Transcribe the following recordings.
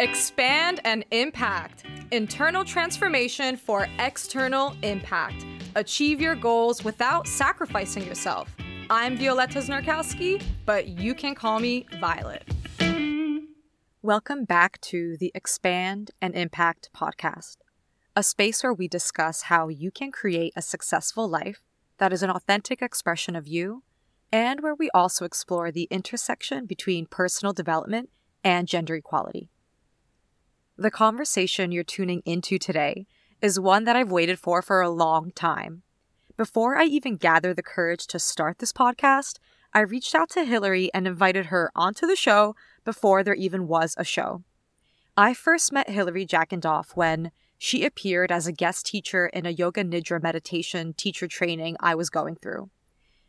Expand and impact. Internal transformation for external impact. Achieve your goals without sacrificing yourself. I'm Violetta Znarkowski, but you can call me Violet. Welcome back to the Expand and Impact podcast, a space where we discuss how you can create a successful life that is an authentic expression of you, and where we also explore the intersection between personal development and gender equality. The conversation you're tuning into today is one that I've waited for for a long time. Before I even gathered the courage to start this podcast, I reached out to Hillary and invited her onto the show before there even was a show. I first met Hillary Jackendoff when she appeared as a guest teacher in a yoga nidra meditation teacher training I was going through.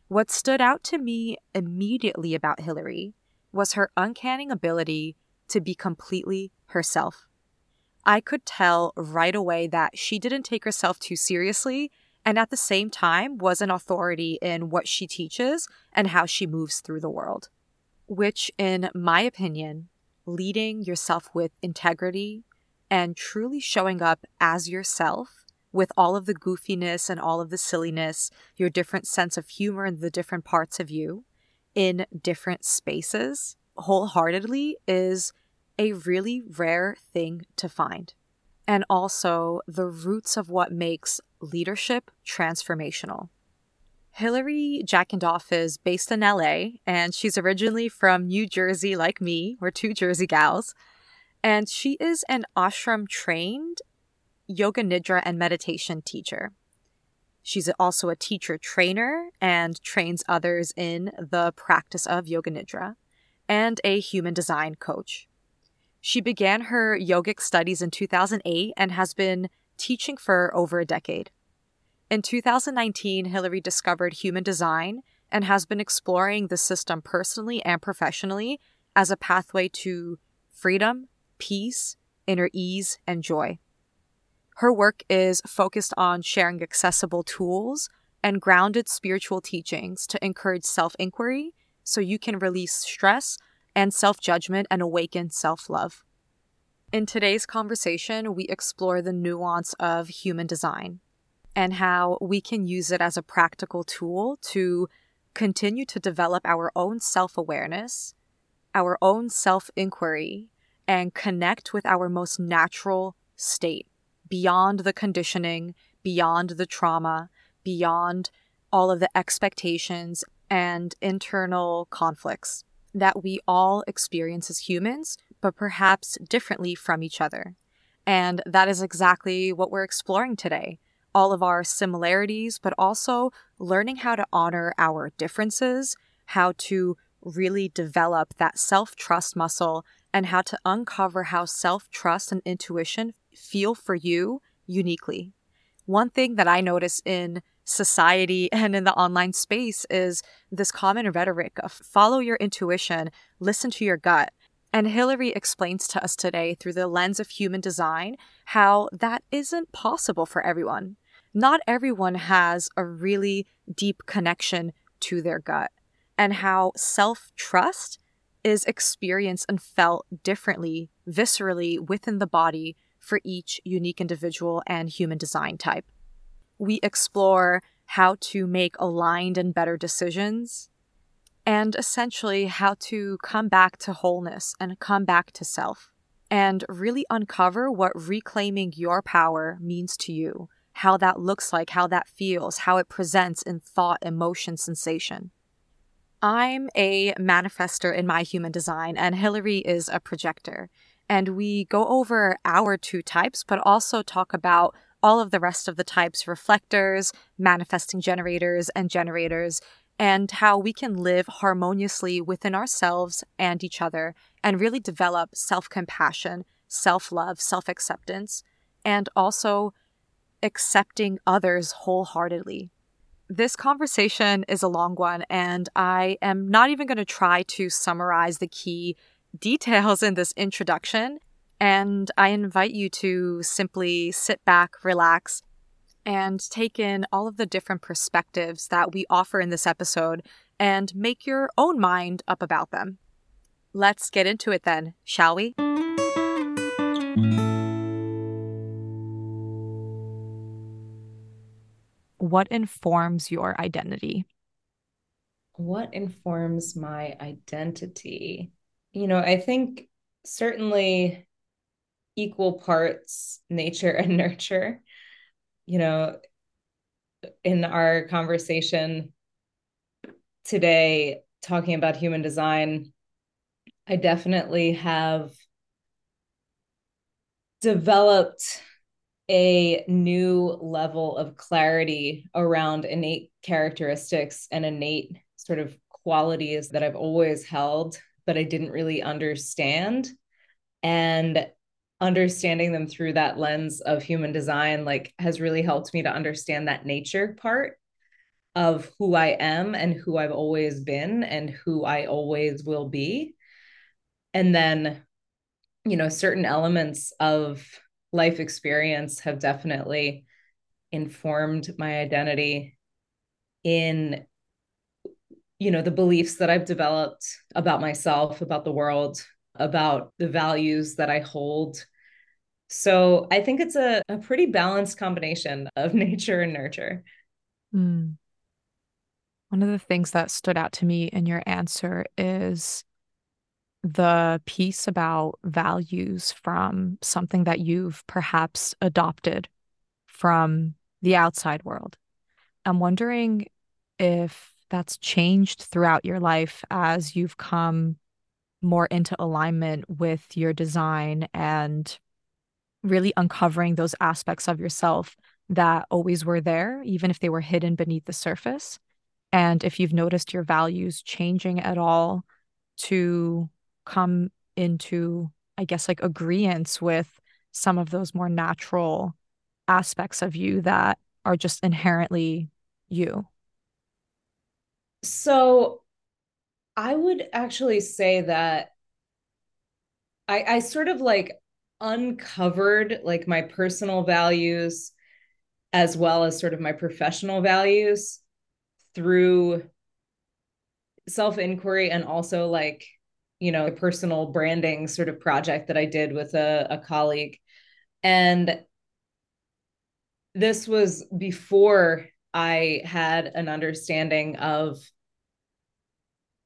What stood out to me immediately about Hillary was her uncanny ability to be completely herself. I could tell right away that she didn't take herself too seriously and at the same time was an authority in what she teaches and how she moves through the world. Which, in my opinion, leading yourself with integrity and truly showing up as yourself with all of the goofiness and all of the silliness, your different sense of humor and the different parts of you in different spaces wholeheartedly is a really rare thing to find. And also the roots of what makes leadership transformational. Hillary Jackendoff is based in LA, and she's originally from New Jersey, like me. We're two Jersey gals. And she is an ashram trained yoga nidra and meditation teacher. She's also a teacher trainer and trains others in the practice of yoga nidra and a human design coach. She began her yogic studies in 2008 and has been teaching for over a decade. In 2019, Hillary discovered human design and has been exploring the system personally and professionally as a pathway to freedom, peace, inner ease, and joy. Her work is focused on sharing accessible tools and grounded spiritual teachings to encourage self inquiry so you can release stress and self judgment and awaken self love. In today's conversation, we explore the nuance of human design and how we can use it as a practical tool to continue to develop our own self awareness, our own self inquiry, and connect with our most natural state beyond the conditioning, beyond the trauma, beyond all of the expectations and internal conflicts that we all experience as humans, but perhaps differently from each other. And that is exactly what we're exploring today. All of our similarities, but also learning how to honor our differences, how to really develop that self trust muscle, and how to uncover how self trust and intuition feel for you uniquely. One thing that I notice in society and in the online space is this common rhetoric of follow your intuition, listen to your gut. And Hillary explains to us today through the lens of human design how that isn't possible for everyone. Not everyone has a really deep connection to their gut, and how self trust is experienced and felt differently, viscerally within the body for each unique individual and human design type we explore how to make aligned and better decisions, and essentially how to come back to wholeness and come back to self, and really uncover what reclaiming your power means to you, how that looks like, how that feels, how it presents in thought, emotion, sensation. I'm a manifester in my human design, and Hillary is a projector. And we go over our two types, but also talk about all of the rest of the types reflectors, manifesting generators, and generators, and how we can live harmoniously within ourselves and each other and really develop self compassion, self love, self acceptance, and also accepting others wholeheartedly. This conversation is a long one, and I am not even going to try to summarize the key details in this introduction and I invite you to simply sit back, relax, and take in all of the different perspectives that we offer in this episode and make your own mind up about them. Let's get into it then, shall we? What informs your identity? What informs my identity? You know, I think certainly equal parts nature and nurture. You know, in our conversation today, talking about human design, I definitely have developed a new level of clarity around innate characteristics and innate sort of qualities that I've always held, but I didn't really understand. And understanding them through that lens of human design like has really helped me to understand that nature part of who I am and who I've always been and who I always will be. And then, you know, certain elements of life experience have definitely informed my identity in you know the beliefs that I've developed about myself, about the world, about the values that I hold so I think it's a, a pretty balanced combination of nature and nurture. Mm. One of the things that stood out to me in your answer is the piece about values from something that you've perhaps adopted from the outside world. I'm wondering if that's changed throughout your life as you've come more into alignment with your design and really uncovering those aspects of yourself that always were there, even if they were hidden beneath the surface. And if you've noticed your values changing at all to come into, I guess, like agreements with some of those more natural aspects of you that are just inherently you. So I would actually say that I, I sort of like uncovered like my personal values as well as sort of my professional values through self inquiry and also like you know a personal branding sort of project that I did with a, a colleague. And this was before I had an understanding of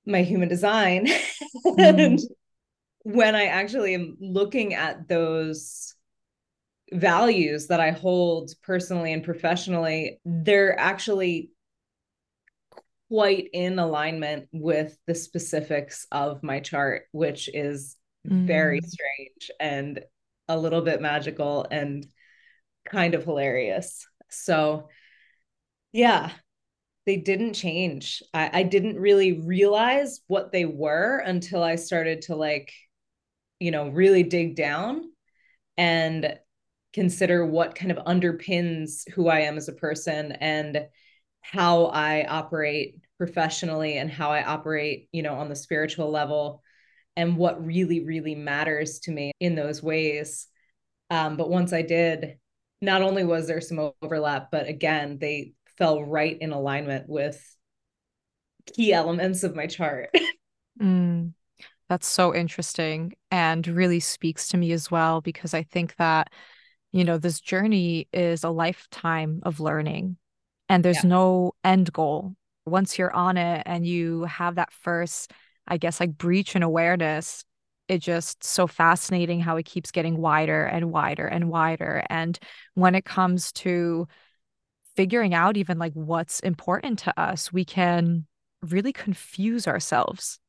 my human design mm. and when I actually am looking at those values that I hold personally and professionally, they're actually quite in alignment with the specifics of my chart, which is mm. very strange and a little bit magical and kind of hilarious. So, yeah, they didn't change. I, I didn't really realize what they were until I started to like you know, really dig down and consider what kind of underpins who I am as a person and how I operate professionally and how I operate, you know, on the spiritual level and what really, really matters to me in those ways. Um, but once I did, not only was there some overlap, but again, they fell right in alignment with key elements of my chart. mm. That's so interesting and really speaks to me as well because I think that, you know, this journey is a lifetime of learning and there's yeah. no end goal. Once you're on it and you have that first, I guess, like breach in awareness, it just so fascinating how it keeps getting wider and wider and wider. And when it comes to figuring out even like what's important to us, we can really confuse ourselves.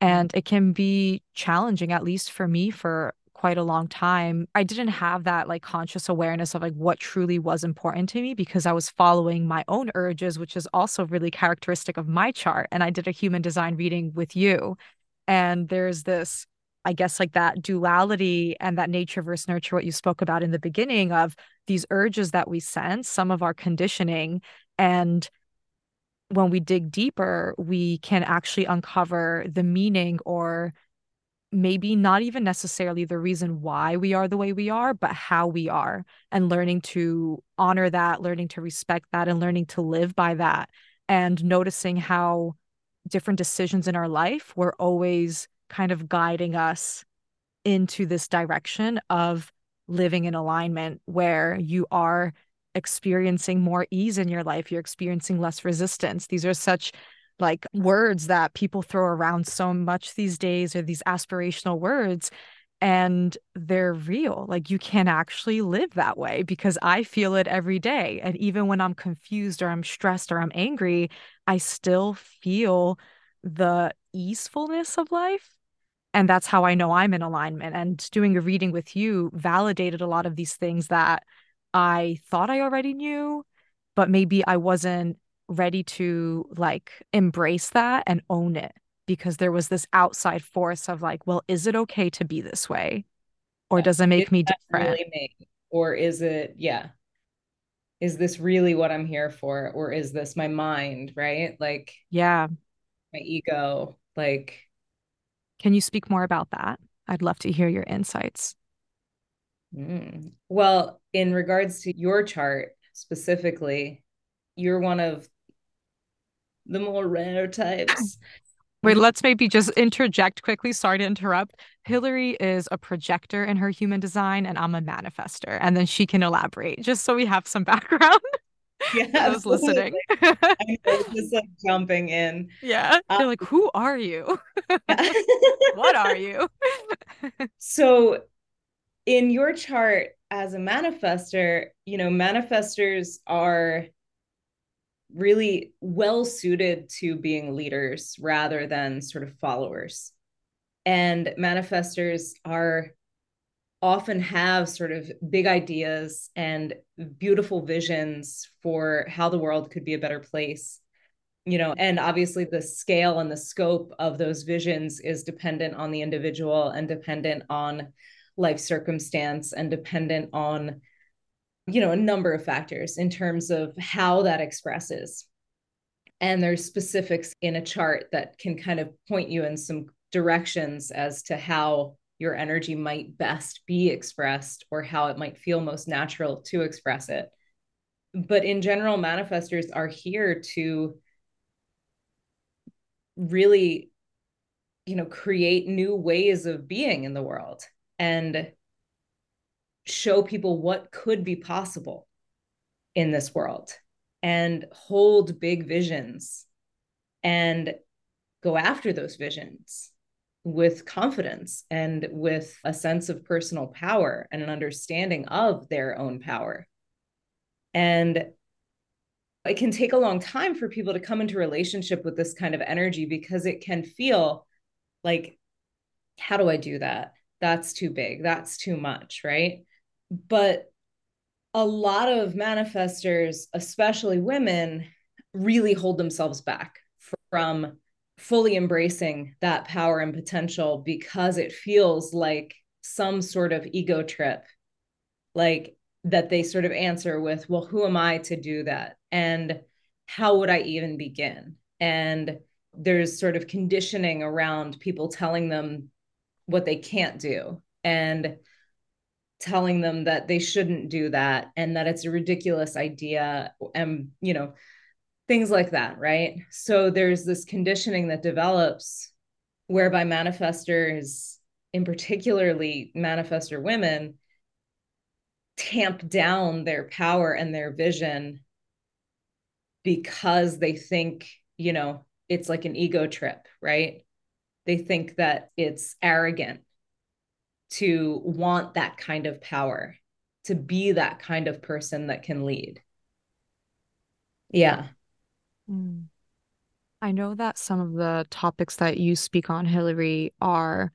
Mm-hmm. And it can be challenging at least for me for quite a long time. I didn't have that like conscious awareness of like what truly was important to me because i was following my own urges which is also really characteristic of my chart. And i did a human design reading with you. And there's this i guess like that duality and that nature versus nurture what you spoke about in the beginning of these urges that we sense some of our conditioning and when we dig deeper, we can actually uncover the meaning or maybe not even necessarily the reason why we are the way we are, but how we are, and learning to honor that, learning to respect that, and learning to live by that, and noticing how different decisions in our life were always kind of guiding us into this direction of living in alignment where you are experiencing more ease in your life, you're experiencing less resistance. These are such like words that people throw around so much these days or these aspirational words and they're real. Like you can actually live that way because I feel it every day. And even when I'm confused or I'm stressed or I'm angry, I still feel the easefulness of life. And that's how I know I'm in alignment. And doing a reading with you validated a lot of these things that I thought I already knew, but maybe I wasn't ready to like embrace that and own it because there was this outside force of like, well, is it okay to be this way? Or does it make is me different? Really me? Or is it, yeah. Is this really what I'm here for? Or is this my mind, right? Like, yeah, my ego. Like, can you speak more about that? I'd love to hear your insights. Mm. Well, in regards to your chart specifically, you're one of the more rare types Wait, let's maybe just interject quickly. Sorry to interrupt. Hillary is a projector in her human design, and I'm a manifester. And then she can elaborate just so we have some background. Yeah, I those listening. I know, just like jumping in. Yeah. Um, They're like, who are you? what are you? so, in your chart as a manifester, you know, manifestors are really well suited to being leaders rather than sort of followers. And manifestors are often have sort of big ideas and beautiful visions for how the world could be a better place. You know, and obviously the scale and the scope of those visions is dependent on the individual and dependent on life circumstance and dependent on you know a number of factors in terms of how that expresses and there's specifics in a chart that can kind of point you in some directions as to how your energy might best be expressed or how it might feel most natural to express it. But in general manifestors are here to really you know create new ways of being in the world and show people what could be possible in this world and hold big visions and go after those visions with confidence and with a sense of personal power and an understanding of their own power. And it can take a long time for people to come into relationship with this kind of energy because it can feel like, how do I do that? That's too big. That's too much, right? But a lot of manifestors, especially women, really hold themselves back from fully embracing that power and potential because it feels like some sort of ego trip, like that they sort of answer with, well, who am I to do that? And how would I even begin? And there's sort of conditioning around people telling them what they can't do. And telling them that they shouldn't do that and that it's a ridiculous idea and you know things like that right so there's this conditioning that develops whereby manifestors in particularly manifestor women tamp down their power and their vision because they think you know it's like an ego trip right they think that it's arrogant to want that kind of power, to be that kind of person that can lead. Yeah. Mm. I know that some of the topics that you speak on, Hillary, are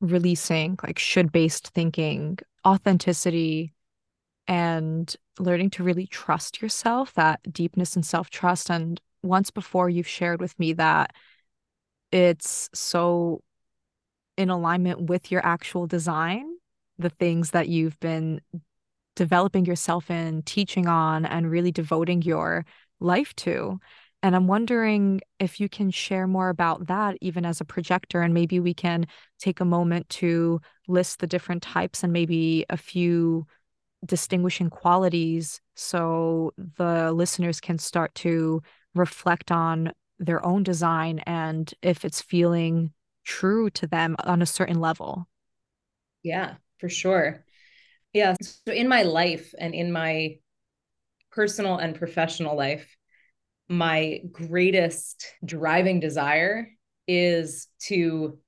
releasing like should based thinking, authenticity, and learning to really trust yourself, that deepness and self trust. And once before, you've shared with me that it's so in alignment with your actual design, the things that you've been developing yourself in, teaching on, and really devoting your life to. And I'm wondering if you can share more about that, even as a projector, and maybe we can take a moment to list the different types and maybe a few distinguishing qualities so the listeners can start to reflect on their own design and if it's feeling true to them on a certain level. Yeah, for sure. Yeah. So in my life and in my personal and professional life, my greatest driving desire is to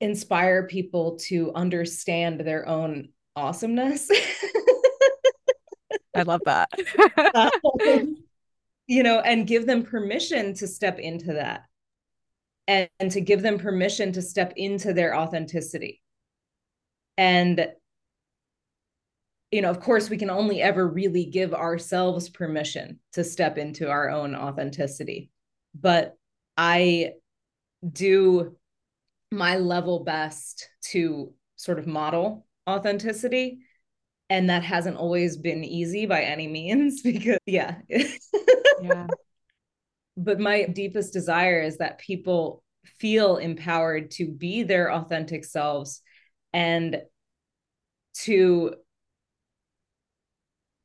inspire people to understand their own awesomeness. I love that. um, you know, and give them permission to step into that and, and to give them permission to step into their authenticity. And you know, of course, we can only ever really give ourselves permission to step into our own authenticity. But I do my level best to sort of model authenticity. And that hasn't always been easy by any means because, yeah. yeah. But my deepest desire is that people feel empowered to be their authentic selves and to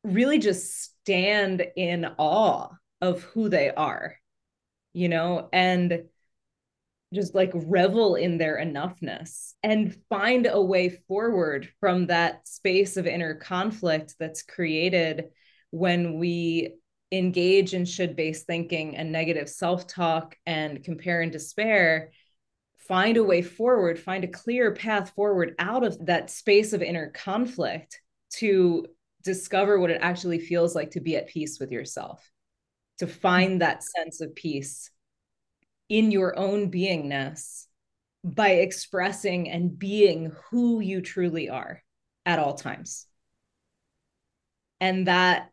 really just stand in awe of who they are, you know, and just like revel in their enoughness and find a way forward from that space of inner conflict that's created when we engage in should based thinking and negative self talk and compare and despair. Find a way forward, find a clear path forward out of that space of inner conflict to discover what it actually feels like to be at peace with yourself, to find that sense of peace in your own beingness by expressing and being who you truly are at all times. And that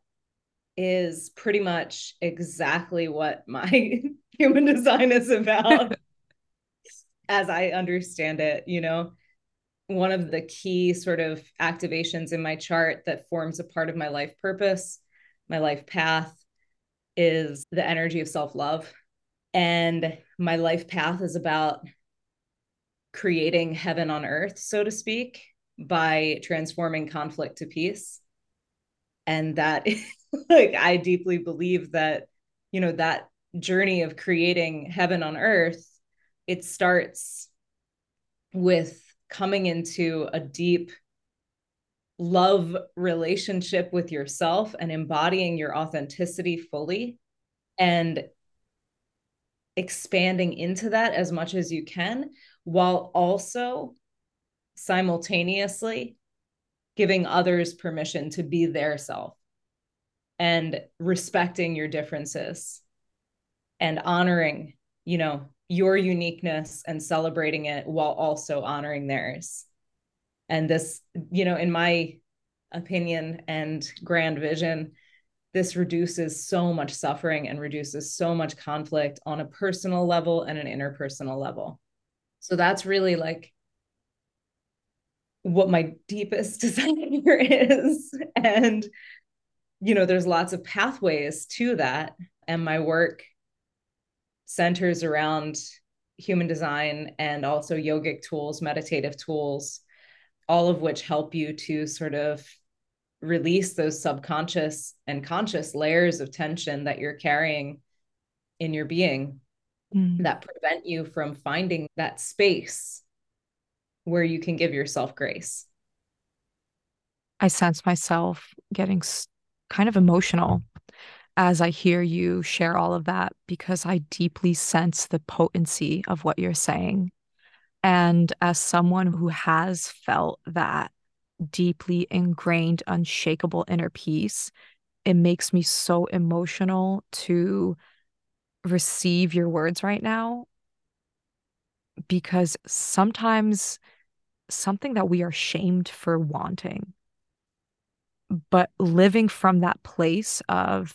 is pretty much exactly what my human design is about as I understand it, you know. One of the key sort of activations in my chart that forms a part of my life purpose, my life path, is the energy of self love. And my life path is about creating heaven on earth, so to speak, by transforming conflict to peace. And that, like, I deeply believe that, you know, that journey of creating heaven on earth it starts with coming into a deep love relationship with yourself and embodying your authenticity fully and expanding into that as much as you can while also simultaneously giving others permission to be their self and respecting your differences and honoring you know your uniqueness and celebrating it while also honoring theirs. And this, you know, in my opinion and grand vision, this reduces so much suffering and reduces so much conflict on a personal level and an interpersonal level. So that's really like what my deepest desire is. And, you know, there's lots of pathways to that. And my work centers around human design and also yogic tools, meditative tools, all of which help you to sort of release those subconscious and conscious layers of tension that you're carrying in your being mm. that prevent you from finding that space where you can give yourself grace. I sense myself getting kind of emotional as I hear you share all of that because I deeply sense the potency of what you're saying. And as someone who has felt that deeply ingrained, unshakable inner peace, it makes me so emotional to receive your words right now because sometimes something that we are shamed for wanting but living from that place of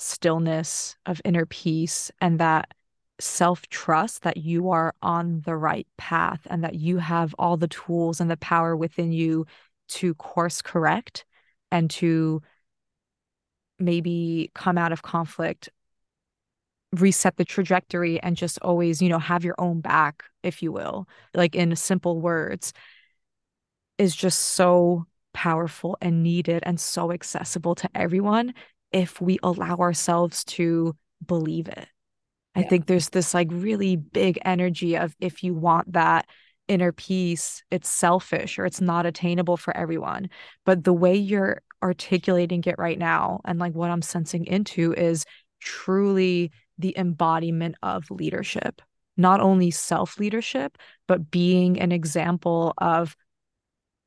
stillness, of inner peace, and that self trust that you are on the right path and that you have all the tools and the power within you to course correct and to maybe come out of conflict reset the trajectory and just always you know have your own back if you will like in simple words is just so powerful and needed and so accessible to everyone if we allow ourselves to believe it. I think there's this like really big energy of if you want that, inner peace, it's selfish or it's not attainable for everyone. But the way you're articulating it right now and like what I'm sensing into is truly the embodiment of leadership, not only self leadership, but being an example of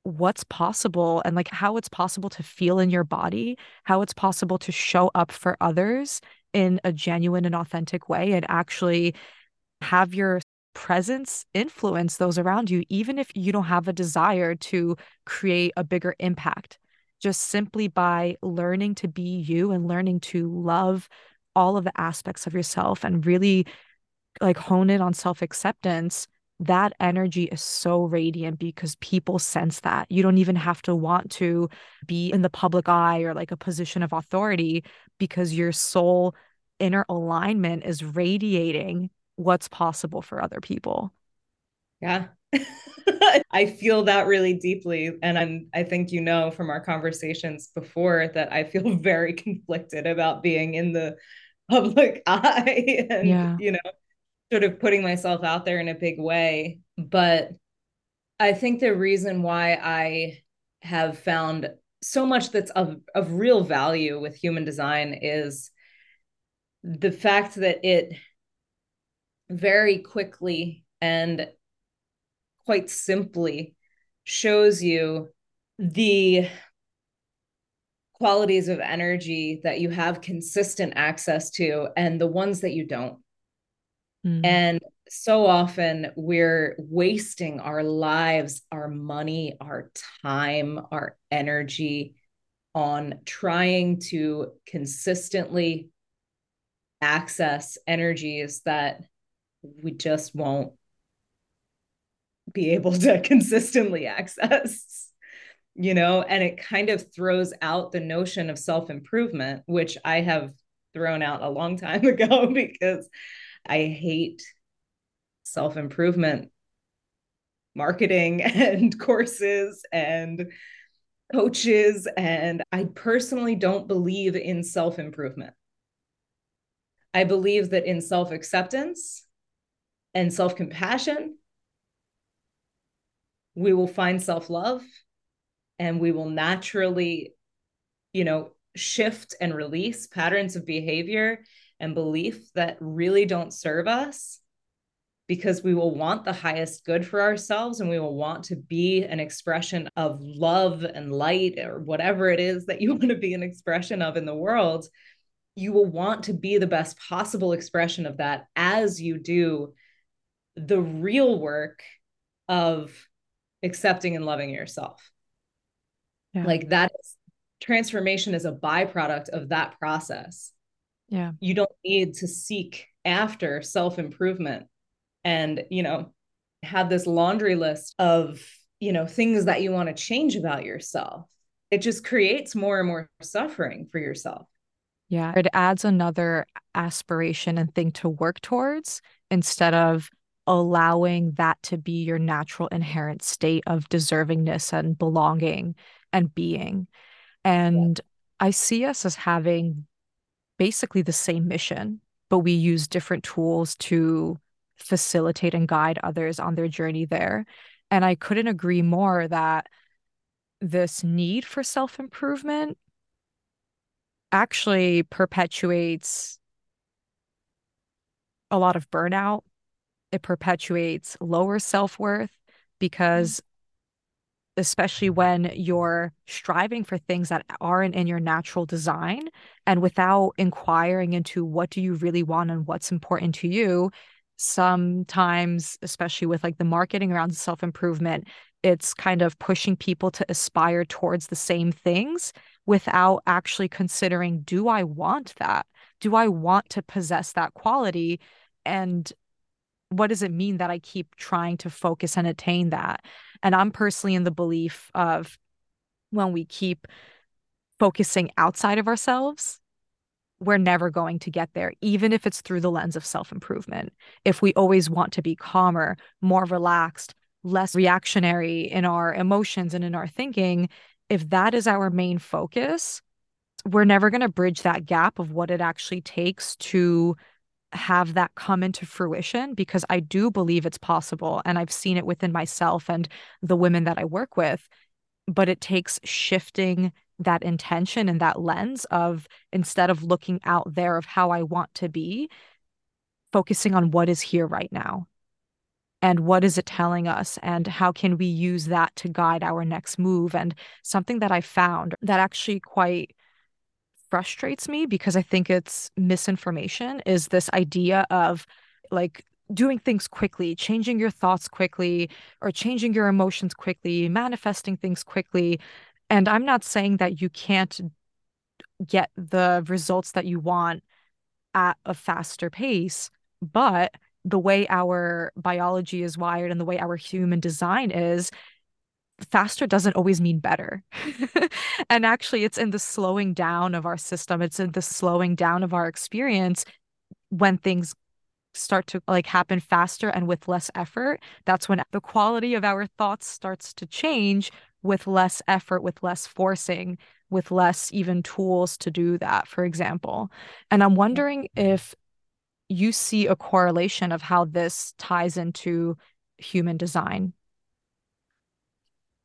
what's possible and like how it's possible to feel in your body, how it's possible to show up for others in a genuine and authentic way and actually have your presence influence those around you, even if you don't have a desire to create a bigger impact. Just simply by learning to be you and learning to love all of the aspects of yourself and really like hone in on self acceptance, that energy is so radiant because people sense that. You don't even have to want to be in the public eye or like a position of authority because your soul inner alignment is radiating what's possible for other people. Yeah. I feel that really deeply. And I'm, I think you know from our conversations before that I feel very conflicted about being in the public eye and, yeah. you know, sort of putting myself out there in a big way. But I think the reason why I have found so much that's of, of real value with human design is the fact that it very quickly and quite simply shows you the qualities of energy that you have consistent access to and the ones that you don't. Mm. And so often we're wasting our lives, our money, our time, our energy on trying to consistently access energies that we just won't be able to consistently access you know and it kind of throws out the notion of self-improvement which i have thrown out a long time ago because i hate self-improvement marketing and courses and coaches and i personally don't believe in self-improvement. I believe that in self acceptance and self compassion, we will find self love and we will naturally, you know, shift and release patterns of behavior and belief that really don't serve us because we will want the highest good for ourselves and we will want to be an expression of love and light or whatever it is that you want to be an expression of in the world you will want to be the best possible expression of that as you do the real work of accepting and loving yourself. Yeah. Like that is transformation is a byproduct of that process. Yeah. You don't need to seek after self-improvement and, you know, have this laundry list of, you know, things that you want to change about yourself. It just creates more and more suffering for yourself. Yeah, it adds another aspiration and thing to work towards instead of allowing that to be your natural inherent state of deservingness and belonging and being. And I see us as having basically the same mission, but we use different tools to facilitate and guide others on their journey there. And I couldn't agree more that this need for self improvement actually perpetuates a lot of burnout. It perpetuates lower self worth because. Especially when you're striving for things that aren't in your natural design and without inquiring into what do you really want and what's important to you, sometimes, especially with like the marketing around self improvement, it's kind of pushing people to aspire towards the same things without actually considering do I want that? Do I want to possess that quality? And what does it mean that I keep trying to focus and attain that? And I'm personally in the belief of when we keep focusing outside of ourselves, we're never going to get there, even if it's through the lens of self improvement. If we always want to be calmer, more relaxed, less reactionary in our emotions and in our thinking, if that is our main focus, we're never going to bridge that gap of what it actually takes to have that come into fruition because I do believe it's possible and I've seen it within myself and the women that I work with but it takes shifting that intention and that lens of instead of looking out there of how I want to be focusing on what is here right now. And what is it telling us? And how can we use that to guide our next move? And something that i found that actually quite frustrates me because i think it's misinformation is this idea of like doing things quickly changing your thoughts quickly or changing your emotions quickly manifesting things quickly. And i'm not saying that you can't get the results that you want at a faster pace but the way our biology is wired and the way our human design is, faster doesn't always mean better. and actually, it's in the slowing down of our system, it's in the slowing down of our experience when things start to like happen faster and with less effort that's when the quality of our thoughts starts to change with less effort with less forcing with less even tools to do that for example and i'm wondering if you see a correlation of how this ties into human design.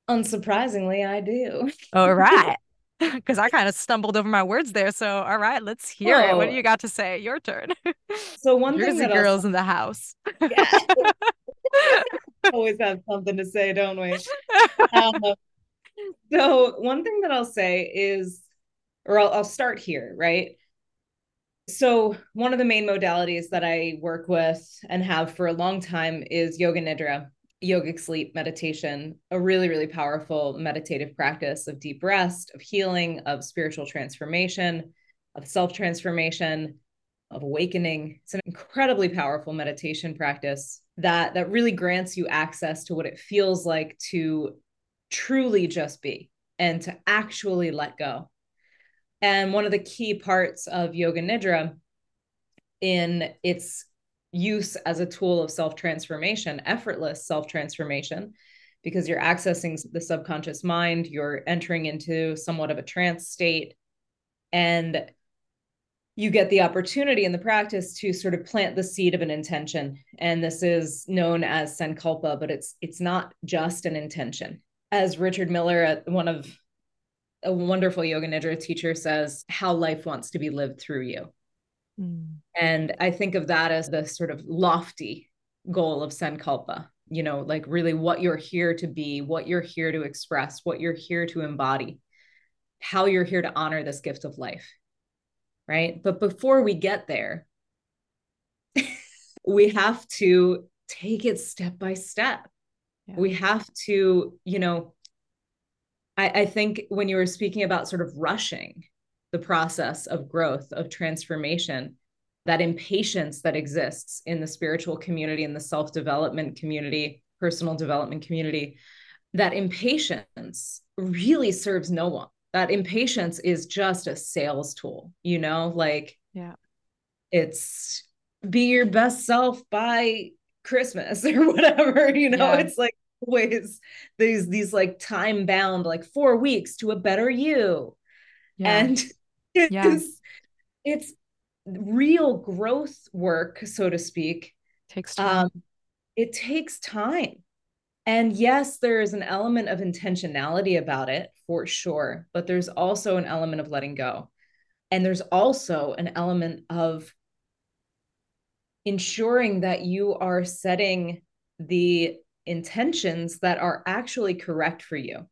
Unsurprisingly, I do. All right. Because I kind of stumbled over my words there. So, all right, let's hear Whoa. it. What do you got to say? Your turn. So, one Jersey thing girls in the house. Yeah. Always have something to say, don't we? Um, so, one thing that I'll say is, or I'll, I'll start here, right? So, one of the main modalities that I work with and have for a long time is yoga nidra, yogic sleep meditation, a really, really powerful meditative practice of deep rest, of healing, of spiritual transformation, of self transformation, of awakening. It's an incredibly powerful meditation practice that that really grants you access to what it feels like to truly just be and to actually let go and one of the key parts of Yoga Nidra in its use as a tool of self transformation, effortless self transformation, because you're accessing the subconscious mind, you're entering into somewhat of a trance state, and you get the opportunity in the practice to sort of plant the seed of an intention. And this is known as sankalpa but it's it's not just an intention. As richard miller uh, one of a wonderful yoga nidra teacher says how life wants to be lived through you mm. and i think of that as the sort of lofty goal of sankalpa you know like really what you're here to be what you're here to express what you're here to embody how you're here to honor this gift of life right but before we get there we have to take it step by step yeah. we have to you know I, I think when you were speaking about sort of rushing the process of growth, of transformation, that impatience that exists in the spiritual community, in the self development community, personal development community, that impatience really serves no one. That impatience is just a sales tool, you know, like, yeah, it's be your best self by Christmas or whatever, you know, yeah. it's like always these these like time bound like four weeks to a better you yeah. and yeah. it's real growth work so to speak. Takes time. um, it takes time. And yes there is an element of intentionality about it for sure but there's also an element of letting go. And there's also an element of ensuring that you are setting the intentions that are actually correct for you.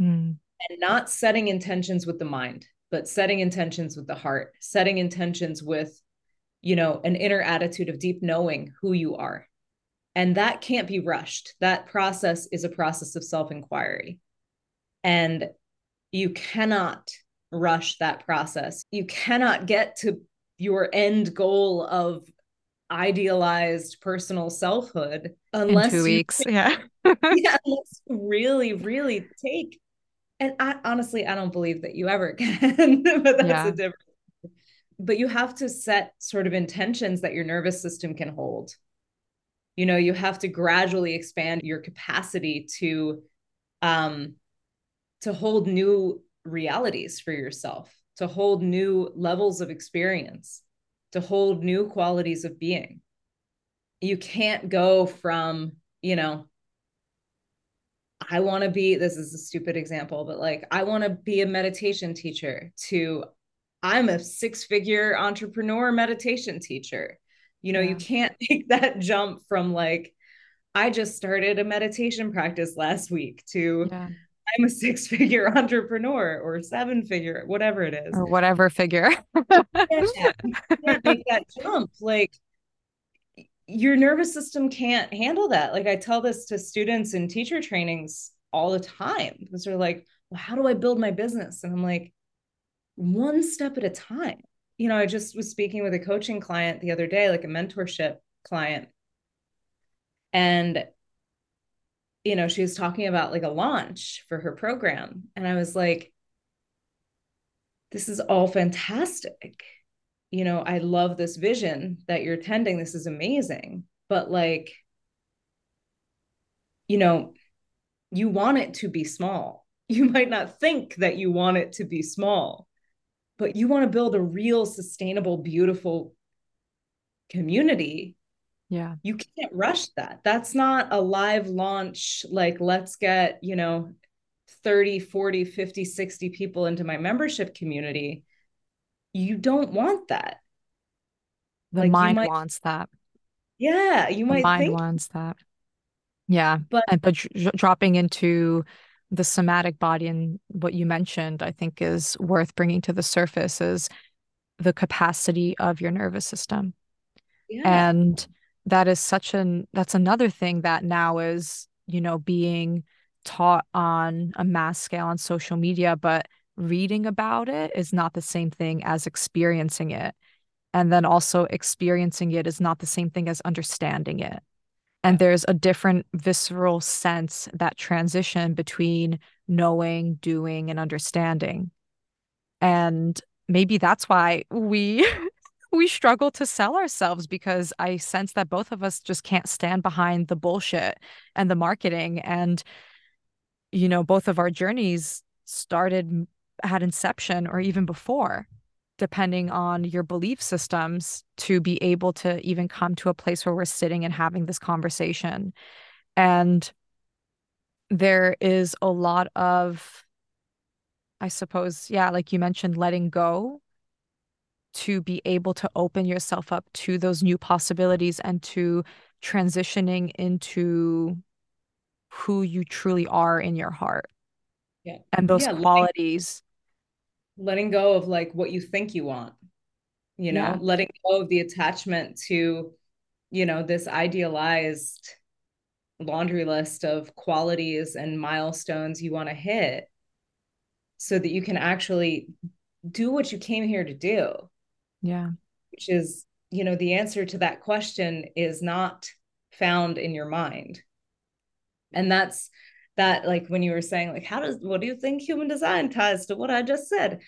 Mm. and not setting intentions with the mind but setting intentions with the heart setting intentions with you know an inner attitude of deep knowing who you are. And that can't be rushed. That process is a process of self inquiry and you cannot rush that process. You cannot get to your end goal of idealized personal selfhood unless in two weeks yeah. Yeah let's really really take and I honestly I don't believe that you ever can but that's yeah. a different but you have to set sort of intentions that your nervous system can hold you know you have to gradually expand your capacity to um to hold new realities for yourself to hold new levels of experience to hold new qualities of being. You can't go from, you know, I want to be, this is a stupid example, but like, I want to be a meditation teacher to I'm a six figure entrepreneur meditation teacher. You know, yeah. you can't make that jump from like, I just started a meditation practice last week to yeah. I'm a six figure entrepreneur or seven figure, whatever it is. Or whatever figure. yeah, make that jump. Like your nervous system can't handle that. Like I tell this to students in teacher trainings all the time because they're like, well, how do I build my business? And I'm like, one step at a time. You know, I just was speaking with a coaching client the other day, like a mentorship client. And, you know, she was talking about like a launch for her program. And I was like, this is all fantastic. You know, I love this vision that you're tending. This is amazing. But like, you know, you want it to be small. You might not think that you want it to be small but you want to build a real sustainable beautiful community yeah you can't rush that that's not a live launch like let's get you know 30 40 50 60 people into my membership community you don't want that the like mind might, wants that yeah you the might mind think, wants that yeah but and but dropping into the somatic body and what you mentioned, I think is worth bringing to the surface is the capacity of your nervous system. Yeah. And that is such an that's another thing that now is, you know, being taught on a mass scale on social media, but reading about it is not the same thing as experiencing it. And then also experiencing it is not the same thing as understanding it. And there's a different visceral sense that transition between knowing doing and understanding. And maybe that's why we we struggle to sell ourselves because i sense that both of us just can't stand behind the bullshit and the marketing. And you know both of our journeys started at inception or even before depending on your belief systems to be able to even come to a place where we're sitting and having this conversation. And there is a lot of i suppose yeah like you mentioned letting go to be able to open yourself up to those new possibilities and to transitioning into who you truly are in your heart yeah. And those yeah, qualities. letting go of like what you think you want you know yeah. letting go of the attachment to you know this idealized laundry list of qualities and milestones you want to hit so that you can actually do what you came here to do. Yeah. Which is you know the answer to that question is not found in your mind. And that's that like when you were saying like how does what do you think human design ties to what i just said?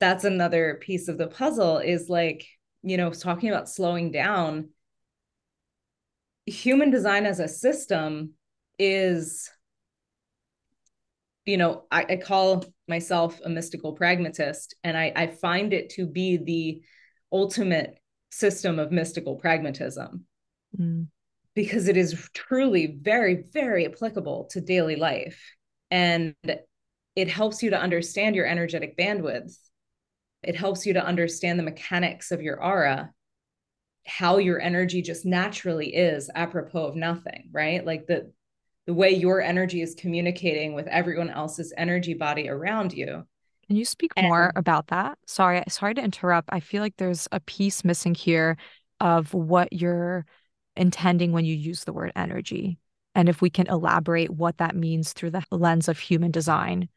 That's another piece of the puzzle is like you know talking about slowing down. Human design as a system is you know I, I call myself a mystical pragmatist and I, I find it to be the ultimate system of mystical pragmatism. Mm because it is truly very, very applicable to daily life. And it helps you to understand your energetic bandwidth. It helps you to understand the mechanics of your aura, how your energy just naturally is apropos of nothing, right? Like the the way your energy is communicating with everyone else's energy body around you. Can you speak and, more about that? Sorry, sorry to interrupt. I feel like there's a piece missing here of what you're intending when you use the word energy and if we can elaborate what that means through the lens of human design.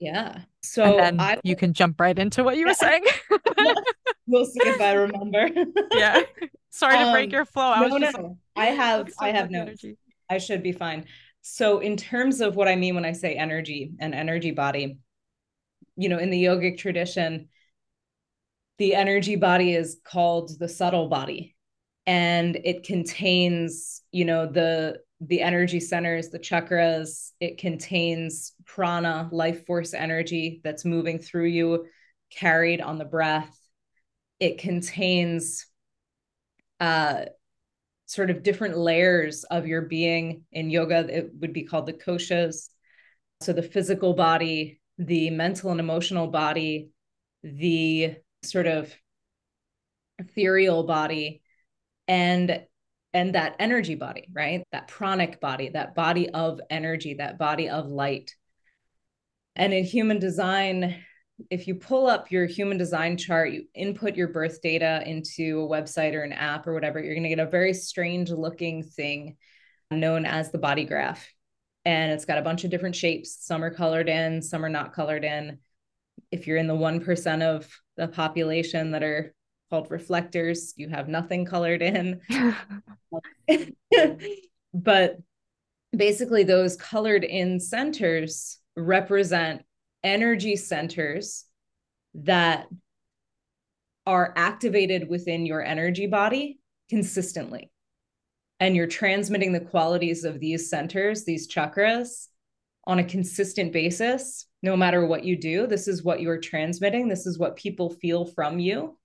Yeah. So I, you can jump right into what you were saying. We'll see if i remember. Yeah. Sorry to break um, your flow. I no, no, i have i have no energy. i should be fine. So in terms of what i mean when i say energy and energy body you know in the yogic tradition the energy body is called the subtle body and it contains you know the the energy centers the chakras it contains prana life force energy that's moving through you carried on the breath it contains uh, sort of different layers of your being. In yoga, it would be called the koshas. So the physical body, the mental and emotional body, the sort of ethereal body, and and that energy body, right? That pranic body, that body of energy, that body of light. And in human design, if you pull up your human design chart, you input your birth data into a website or an app or whatever, you're going to get a very strange looking thing known as the body graph. And it's got a bunch of different shapes. Some are colored in, some are not colored in. If you're in the 1% of the population that are called reflectors, you have nothing colored in. but basically, those colored in centers represent energy centers that are activated within your energy body consistently. And you're transmitting the qualities of these centers, these chakras, on a consistent basis, no matter what you do. This is what you're transmitting. This is what people feel from you.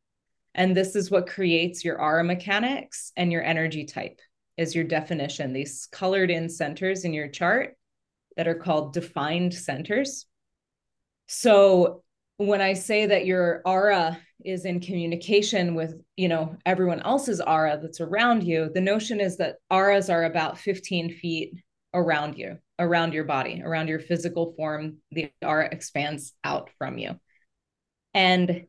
And this is what creates your aura mechanics and your energy type, is your definition. These colored in centers in your chart that are called defined centers. So when I say that your aura is in communication with, you know, everyone else's aura that's around you, the notion is that auras are about 15 feet around you, around your body, around your physical form. The aura expands out from you. And,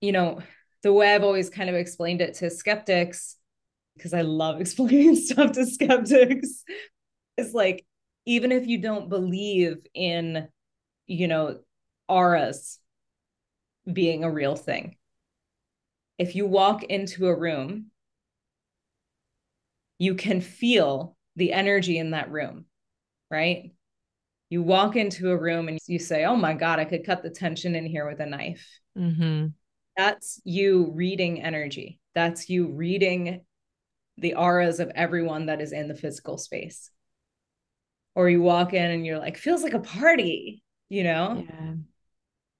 you know, the way I've always kind of explained it to skeptics, because I love explaining stuff to skeptics, is like, even if you don't believe in you know, auras being a real thing. If you walk into a room, you can feel the energy in that room, right? You walk into a room and you say, Oh my God, I could cut the tension in here with a knife. Mm-hmm. That's you reading energy. That's you reading the auras of everyone that is in the physical space. Or you walk in and you're like, feels like a party you know yeah.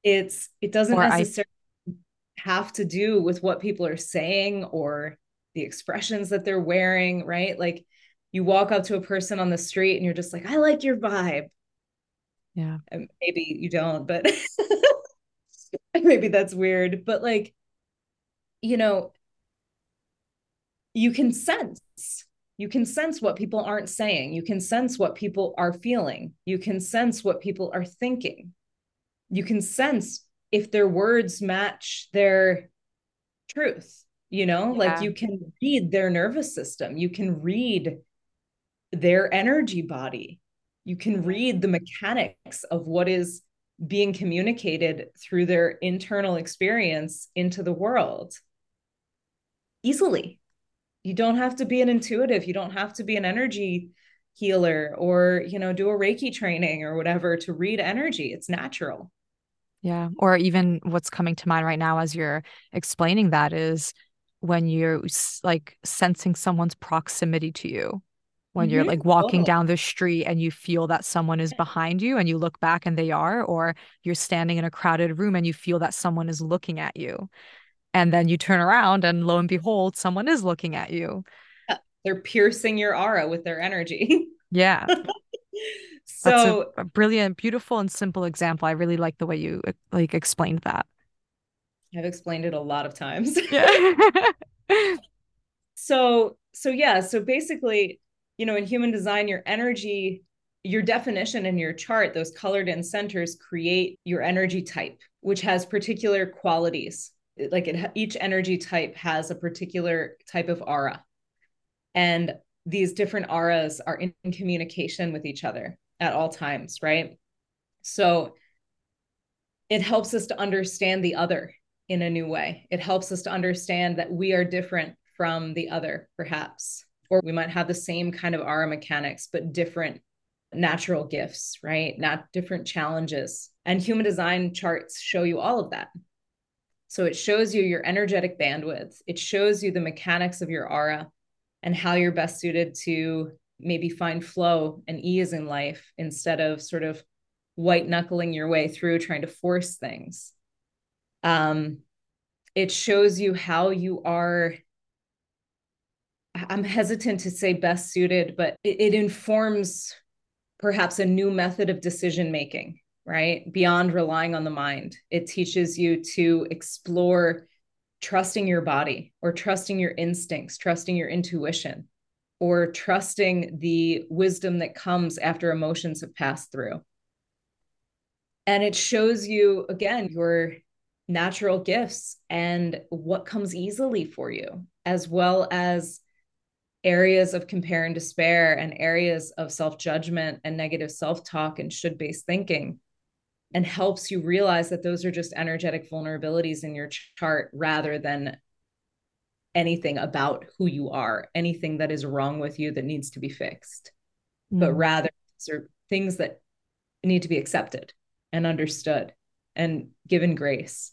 it's it doesn't or necessarily I... have to do with what people are saying or the expressions that they're wearing right like you walk up to a person on the street and you're just like i like your vibe yeah and maybe you don't but maybe that's weird but like you know you can sense you can sense what people aren't saying. You can sense what people are feeling. You can sense what people are thinking. You can sense if their words match their truth, you know, yeah. like you can read their nervous system. You can read their energy body. You can mm-hmm. read the mechanics of what is being communicated through their internal experience into the world. Easily. You don't have to be an intuitive. You don't have to be an energy healer or you know do a reiki training or whatever to read energy. It's natural. Yeah. Or even what's coming to mind right now as you're explaining that is when you're like sensing someone's proximity to you when mm-hmm. you're like walking oh. down the street and you feel that someone is behind you and you look back and they are or you're standing in a crowded room and you feel that someone is looking at you and then you turn around and lo and behold someone is looking at you. They're piercing your aura with their energy. Yeah. So a, a, brilliant beautiful and simple example. I really like the way you like explained that. I've explained it a lot of times. Yeah. So so yeah so basically you know in human design your energy your definition in your chart those colored in centers create your energy type which has particular qualities. Like it, each energy type has a particular type of aura. And these different auras are in, in communication with each other at all times right? So it helps us to understand the other in a new way. It helps us to understand that we are different from the other perhaps or we might have the same kind of aura mechanics but different natural gifts right? Not different challenges. And human design charts show you all of that. So it shows you your energetic bandwidth, it shows you the mechanics of your aura and how you're best suited to maybe find flow and ease in life instead of sort of white knuckling your way through trying to force things. Um, it shows you how you are i'm hesitant to say best suited but it, it informs perhaps a new method of decision making right? Beyond relying on the mind. It teaches you to explore trusting your body or trusting your instincts trusting your intuition or trusting the wisdom that comes after emotions have passed through. And it shows you again your natural gifts and what comes easily for you, as well as areas of compare and despair and areas of self judgment and negative self talk and should based thinking, and helps you realize that those are just energetic vulnerabilities in your chart rather than anything about who you are, anything that is wrong with you that needs to be fixed, mm. but rather these are things that need to be accepted and understood and given grace.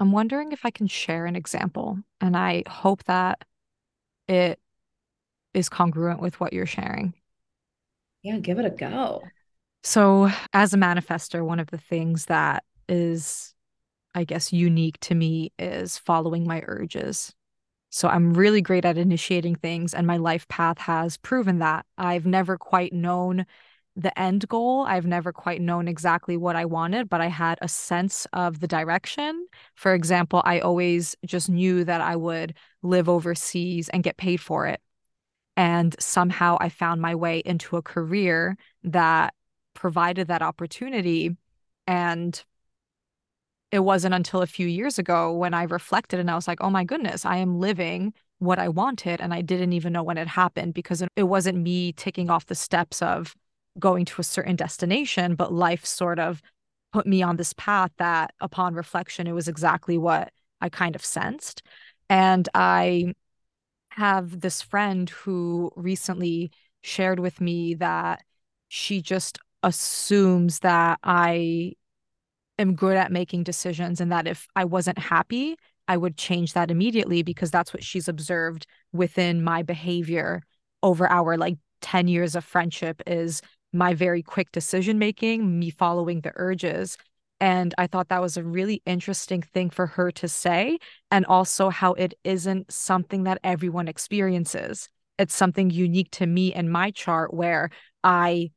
I'm wondering if I can share an example, and I hope that it is congruent with what you're sharing. Yeah, give it a go. So, as a manifester, one of the things that is, I guess, unique to me is following my urges. So, I'm really great at initiating things, and my life path has proven that. I've never quite known the end goal. I've never quite known exactly what I wanted, but I had a sense of the direction. For example, I always just knew that I would live overseas and get paid for it. And somehow I found my way into a career that provided that opportunity. And it wasn't until a few years ago when I reflected and I was like, oh my goodness, I am living what I wanted. And I didn't even know when it happened because it wasn't me ticking off the steps of, going to a certain destination, but life sort of put me on this path that upon reflection, it was exactly what I kind of sensed. And I have this friend who recently shared with me that she just assumes that I am good at making decisions and that if I wasn't happy, I would change that immediately because that's what she's observed within my behavior over our like 10 years of friendship is my very quick decision making, me following the urges. And I thought that was a really interesting thing for her to say, and also how it isn't something that everyone experiences. It's something unique to me and my chart where I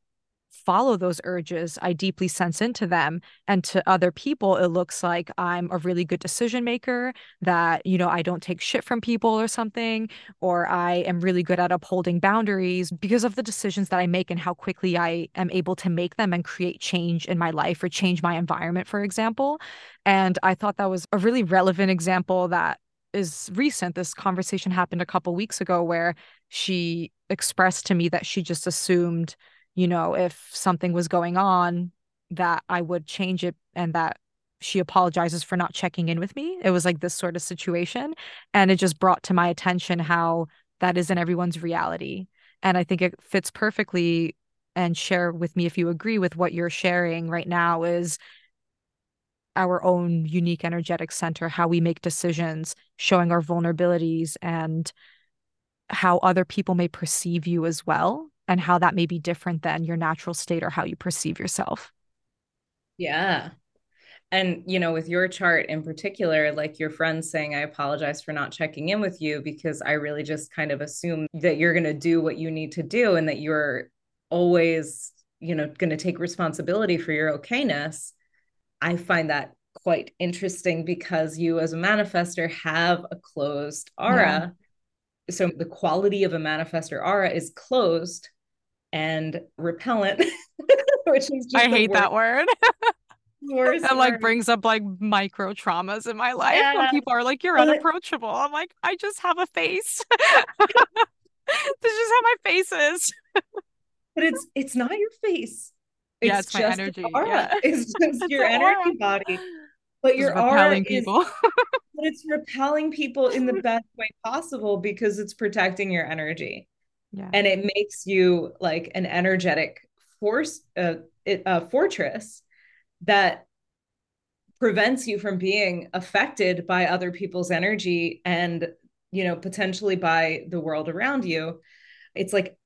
follow those urges, I deeply sense into them. And to other people, it looks like I'm a really good decision maker, that, you know, I don't take shit from people or something, or I am really good at upholding boundaries because of the decisions that I make and how quickly I am able to make them and create change in my life or change my environment, for example. And I thought that was a really relevant example that is recent. This conversation happened a couple weeks ago where she expressed to me that she just assumed you know, if something was going on, that I would change it and that she apologizes for not checking in with me. It was like this sort of situation. And it just brought to my attention how that isn't everyone's reality. And I think it fits perfectly and share with me if you agree with what you're sharing right now is our own unique energetic center, how we make decisions, showing our vulnerabilities and how other people may perceive you as well and how that may be different than your natural state or how you perceive yourself. Yeah. And, you know, with your chart in particular, like your friend saying, I apologize for not checking in with you because I really just kind of assume that you're going to do what you need to do and that you're always, you know, going to take responsibility for your okayness. I find that quite interesting because you, as a manifester, have a closed aura so the quality of a manifester aura is closed and repellent which is i hate word. that word Worst that like brings up like micro traumas in my life yeah. when people are like you're but, unapproachable i'm like i just have a face this is how my face is but it's it's not your face it's yeah, it's just my energy. Aura. Yeah. It's just your energy aura. body but you're repelling people. but it's repelling people in the best way possible because it's protecting your energy. Yeah. And it makes you like an energetic force, uh, it, a fortress that prevents you from being affected by other people's energy and you know potentially by the world around you it's like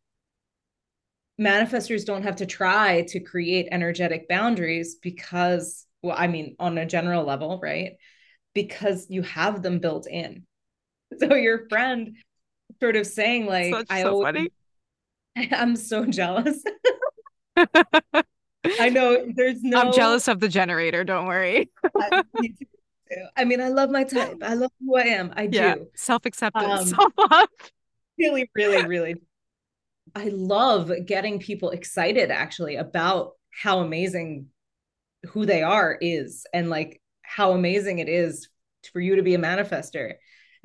manifestors don't have to try to create energetic boundaries because well i mean on a general level right because you have them built in. So your friend sort of saying like Such I so always, funny. I'm so jealous. I know there's no I'm jealous of the generator, don't worry. I. I mean, I love my type. I love who I am. I Yeah, do. self-acceptance, Um, self-love. Really, really, really. I love getting people excited actually about how amazing who they are is and like how amazing it is for you to be a manifester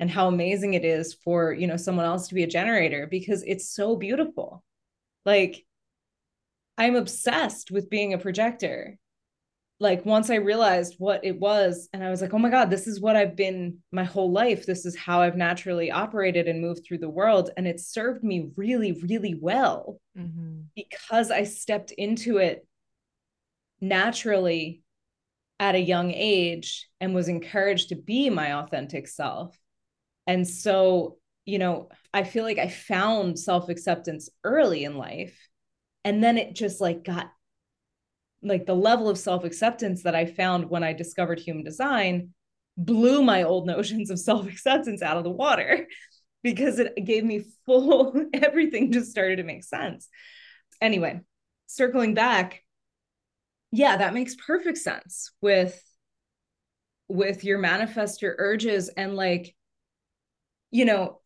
and how amazing it is for, you know, someone else to be a generator because it's so beautiful. Like I'm obsessed with being a projector like once I realized what it was, and I was like, oh my God, this is what I've been my whole life. This is how I've naturally operated and moved through the world. And it served me really, really well Mm-hmm. because I stepped into it naturally at a young age and was encouraged to be my authentic self. And so, you know, I feel like I found self acceptance early in life. And then it just like got like the level of self acceptance that I found when I discovered human design blew my old notions of self acceptance out of the water because it gave me full everything just started to make sense. Anyway, circling back, yeah, that makes perfect sense with with your manifest your urges and like you know,